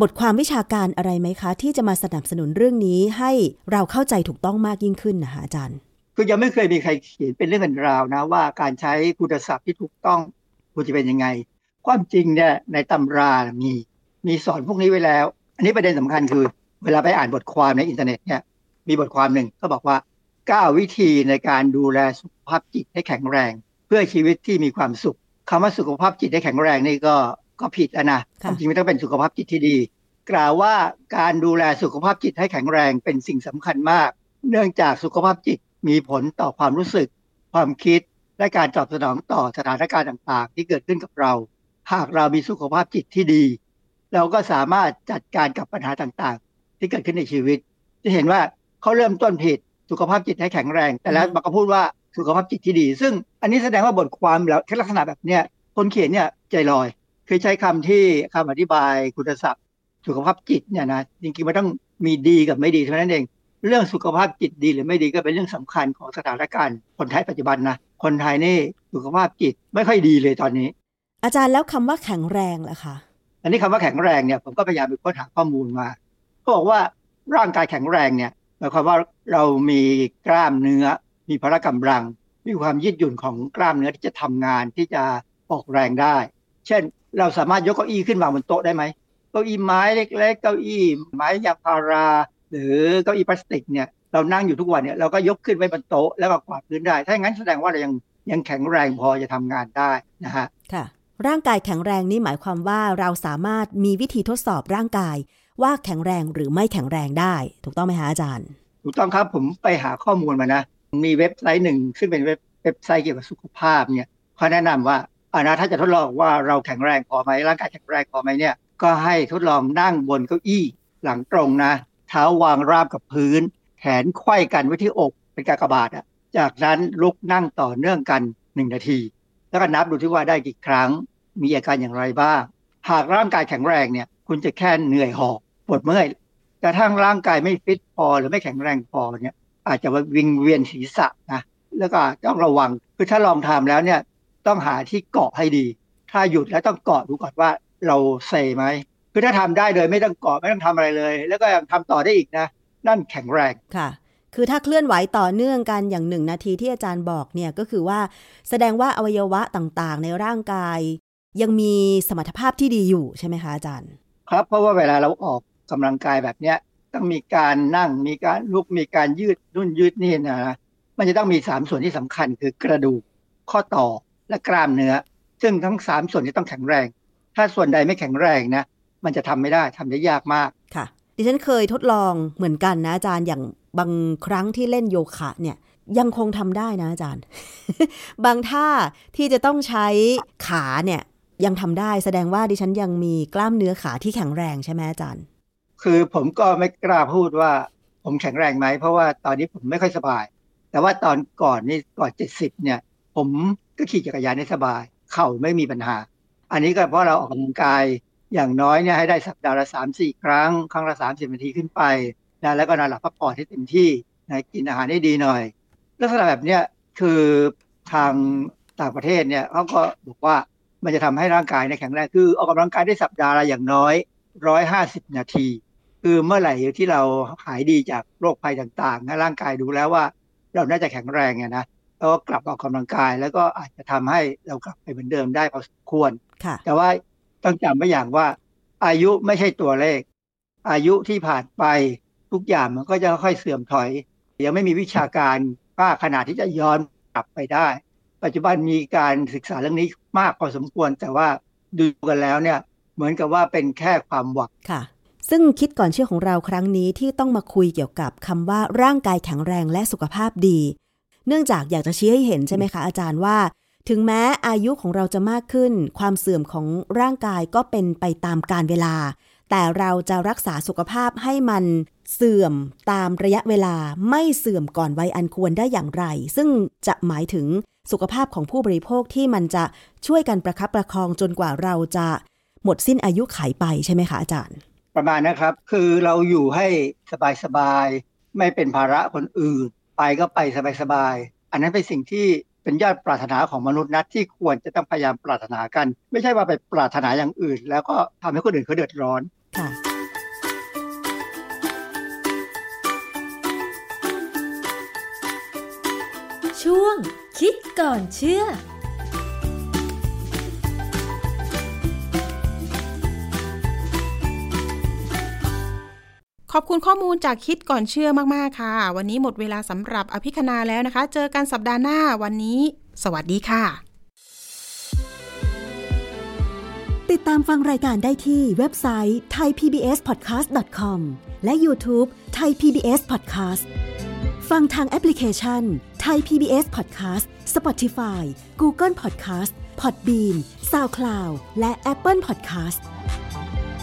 บทความวิชาการอะไรไหมคะ ที่จะมาสนับสนุนเรื่องนี้ให้เราเข้าใจถูกต้องมากยิ่งขึ้นนะคะอาจารย์คือยังไม่เคยมีใครเขียนเป็นเรื่องเป็นราวนะ ว่าการใช้คุณศัพท์ที่ถูกต้องควรจะเป็นยังไง ความจริงเนี่ยในตำรามีมีสอนพวกนี้ไว้แล้ว อันนี้ประเด็นสำคัญคือ เวลาไปอ่านบทความในอินเทอร์เน็ตเนี่ยมีบทความหนึ่งก็บอกว่า 9 วิธีในการดูแลสุขภาพจิตให้แข็งแรง เพื่อชีวิตที่มีความสุขคำว่าสุขภาพจิตให้แข็งแรงนี่ก็ก็ผิดแล้วนะคค่ะวามจริงมันต้องเป็นสุขภาพจิตที่ดี กล่าวว่าการดูแลสุขภาพจิตให้แข็งแรงเป็นสิ่งสำคัญมาก เนื่องจากสุขภาพจิตมีผลต่อความรู้สึก ความคิดและการตอบสนองต่อสถานการณ์ต่างๆ ที่เกิดขึ้นกับเรา หากเรามีสุขภาพจิตที่ดี เราก็สามารถจัดการกับปัญหาต่างๆ ที่เกิดขึ้นในชีวิต จะเห็นว่าเขาเริ่มต้นผิด สุขภาพจิตให้แข็งแรง แต่แล้วมันก็พูดว่าสุขภาพจิตที่ดี ซึ่งอันนี้แสดงว่าบทความแล้วลักษณะแบบเนี้ยคนเขียนเนี่ยใจลอย คือใช้คำที่คำอธิบายคุณศัพท์สุขภาพจิตเนี่ยนะจริงๆมันต้องมีดีกับไม่ดีเท่านั้นเอง เรื่องสุขภาพจิตดีหรือไม่ดีก็เป็นเรื่องสำคัญของสถานการณ์คนไทยปัจจุบันนะคนไทยนี่สุขภาพจิตไม่ค่อยดีเลยตอนนี้ อาจารย์แล้วคำว่าแข็งแรงล่ะคะอันนี้คำว่าแข็งแรงเนี่ยผมก็พยายามไปค้นหาข้อมูลมาเขาบอกว่าร่างกายแข็งแรงเนี่ย หมายความว่าเรามีกล้ามเนื้อ มีพละกำลัง มีความยืดหยุ่นของกล้ามเนื้อที่จะทำงานที่จะออกแรงได้ เช่น เราสามารถยกเก้าอี้ขึ้นวางบนโต๊ะได้ไหมเก้าอี้ไม้เล็กๆ เก้าอี้ไม้ยางพารา หรือเก้าอี้พลาสติกเนี่ยเรานั่งอยู่ทุกวันเนี่ยเราก็ยกขึ้นไว้บนโต๊ะแล้วก็กวาดพื้นได้ ถ้าอย่างนั้นแสดงว่าเรายังยังแข็งแรงพอจะทำงานได้นะฮะค่ะร่างกายแข็งแรงนี่หมายความว่าเราสามารถมีวิธีทดสอบร่างกาย ว่าแข็งแรงหรือไม่แข็งแรงได้ ถูกต้องไหมคะอาจารย์ ถูกต้องครับผมไปหาข้อมูลมานะ มีเว็บไซต์หนึ่งซึ่งเป็นเว็บเว็บไซต์เกี่ยวกับสุขภาพเนี่ยเขาแนะนำว่าอานะถ้าจะทดลองว่าเราแข็งแรงพอไหมร่างกายแข็งแรงพอไหมเนี่ยก็ให้ทดลองนั่งบนเก้าอี้หลังตรงนะ เท้าวางราบกับพื้น แขนไขว้กันไว้ที่อกเป็นกากบาทอะจากนั้นลุกนั่งต่อเนื่องกันหนึ่งนาที แล้วก็นับดูที่ว่าได้กี่ครั้งมีอาการอย่างไรบ้าง หากร่างกายแข็งแรงเนี่ย คุณจะแค่เหนื่อยหอบ ปวดเมื่อยแต่ถ้าร่างกายไม่ฟิตพอหรือไม่แข็งแรงพอเนี่ย อาจจะวิงเวียนศีรษะนะแล้วก็ต้องระวังคือถ้าลองทำแล้วเนี่ยต้องหาที่เกาะให้ดี ถ้าหยุดแล้วต้องเกาะดูก่อนว่าเราเซไหมคือถ้าทำได้เลยไม่ต้องเกาะไม่ต้องทำอะไรเลย แล้วก็ยังทำต่อได้อีกนะ นั่นแข็งแรงค่ะ คือถ้าเคลื่อนไหวต่อเนื่องกันอย่างหนึ่งนาทีที่อาจารย์บอกเนี่ยก็คือว่าแสดงว่าอวัยวะต่างๆ ในร่างกาย ยังมีสมรรถภาพที่ดีอยู่ใช่ไหมคะอาจารย์ ครับเพราะว่าเวลาเราออก กำลังกายแบบเนี้ยต้องมีการนั่งมีการลุกมีการยืดนุ่นยืดนี่นะมันจะต้องมีสามส่วนที่สำคัญคือกระดูกข้อต่อและกล้ามเนื้อ ซึ่งทั้งสามส่วนนี้ต้องแข็งแรง ถ้าส่วนใดไม่แข็งแรงนะ มันจะทำไม่ได้ทำได้ยากมากค่ะ ดิฉันเคยทดลองเหมือนกันนะอาจารย์อย่างบางครั้งที่เล่นโยคะเนี่ยยังคงทำได้นะอาจารย์ บางท่าที่จะต้องใช้ขาเนี่ยยังทำได้แสดงว่าดิฉันยังมีกล้ามเนื้อขาที่แข็งแรงใช่ไหมอาจารย์ คือผมก็ไม่กล้าพูดว่าผมแข็งแรงไหม เพราะว่าตอนนี้ผมไม่ค่อยสบาย แต่ว่าตอนก่อนนี่ก่อนเจ็ดสิบเนี่ย ผมก็ขี่จักรยานได้สบาย เข่าไม่มีปัญหา อันนี้ก็เพราะเราออกกำลังกายอย่างน้อยเนี่ยให้ได้สัปดาห์ละสามสี่ครั้ง ครั้งละสามสิบนาทีขึ้นไปนะแล้วก็นอนหลับพักผ่อนให้เต็มที่นะกินอาหารให้ดีหน่อย ลักษณะแบบเนี้ยคือทางต่างประเทศเนี่ยเขาก็บอกว่ามันจะทำให้ร่างกายเนี่ยแข็งแรงคือออกกำลังกายได้สัปดาห์ละอย่างน้อยร้อยห้าสิบนาที คือเมื่อไหร่ที่เราหายดีจากโรคภัยต่างๆนะร่างกายดูแล้วว่า เราน่าจะแข็งแรงไงนะแล้วก็กลับออกกำลังกาย แล้วก็อาจจะทำให้เรากลับไปเหมือนเดิมได้พอสมควรค่ะแต่ว่าต้องจำไว้อย่างว่า อายุไม่ใช่ตัวเลข อายุที่ผ่านไปทุกอย่างมันก็จะค่อยๆเสื่อมถอย ยังไม่มีวิชาการมากขนาดที่จะย้อนกลับไปได้ ปัจจุบันมีการศึกษาเรื่องนี้มากพอสมควร แต่ว่าดูกันแล้วเนี่ยเหมือนกับว่าเป็นแค่ความหวังค่ะ ซึ่งคิดก่อนเชื่อของเราครั้งนี้ที่ต้องมาคุยเกี่ยวกับคำว่าร่างกายแข็งแรงและสุขภาพดี เนื่องจากอยากจะชี้ให้เห็นใช่ไหมคะอาจารย์ว่า ถึงแม้อายุของเราจะมากขึ้น ความเสื่อมของร่างกายก็เป็นไปตามกาลเวลา แต่เราจะรักษาสุขภาพให้มันเสื่อมตามระยะเวลาไม่เสื่อมก่อนวัยอันควรได้อย่างไร ซึ่งจะหมายถึงสุขภาพของผู้บริโภคที่มันจะช่วยกันประคับประคองจนกว่าเราจะหมดสิ้นอายุไขไปใช่ไหมคะอาจารย์ ประมาณนะครับ คือเราอยู่ให้สบายๆ ไม่เป็นภาระคนอื่น ไปก็ไปสบายๆ อันนั้นเป็นสิ่งที่เป็นยอดปรารถนาของมนุษย์นะที่ควรจะต้องพยายามปรารถนากัน ไม่ใช่ว่าไปปรารถนาอย่างอื่น แล้วก็ทำให้คนอื่นเขาเดือดร้อนค่ะช่วงคิดก่อนเชื่อ ขอบคุณข้อมูลจากคิดก่อนเชื่อมาก ๆ ค่ะ วันนี้หมดเวลาสำหรับอภิคณาแล้วนะคะ เจอกันสัปดาห์หน้าวันนี้ สวัสดีค่ะ ติดตามฟังรายการได้ที่เว็บไซต์ thaipbspodcast.com และ YouTube Thai PBS Podcast ฟังทางแอปพลิเคชัน Thai PBS Podcast Spotify Google Podcast Podbean SoundCloud และ Apple Podcast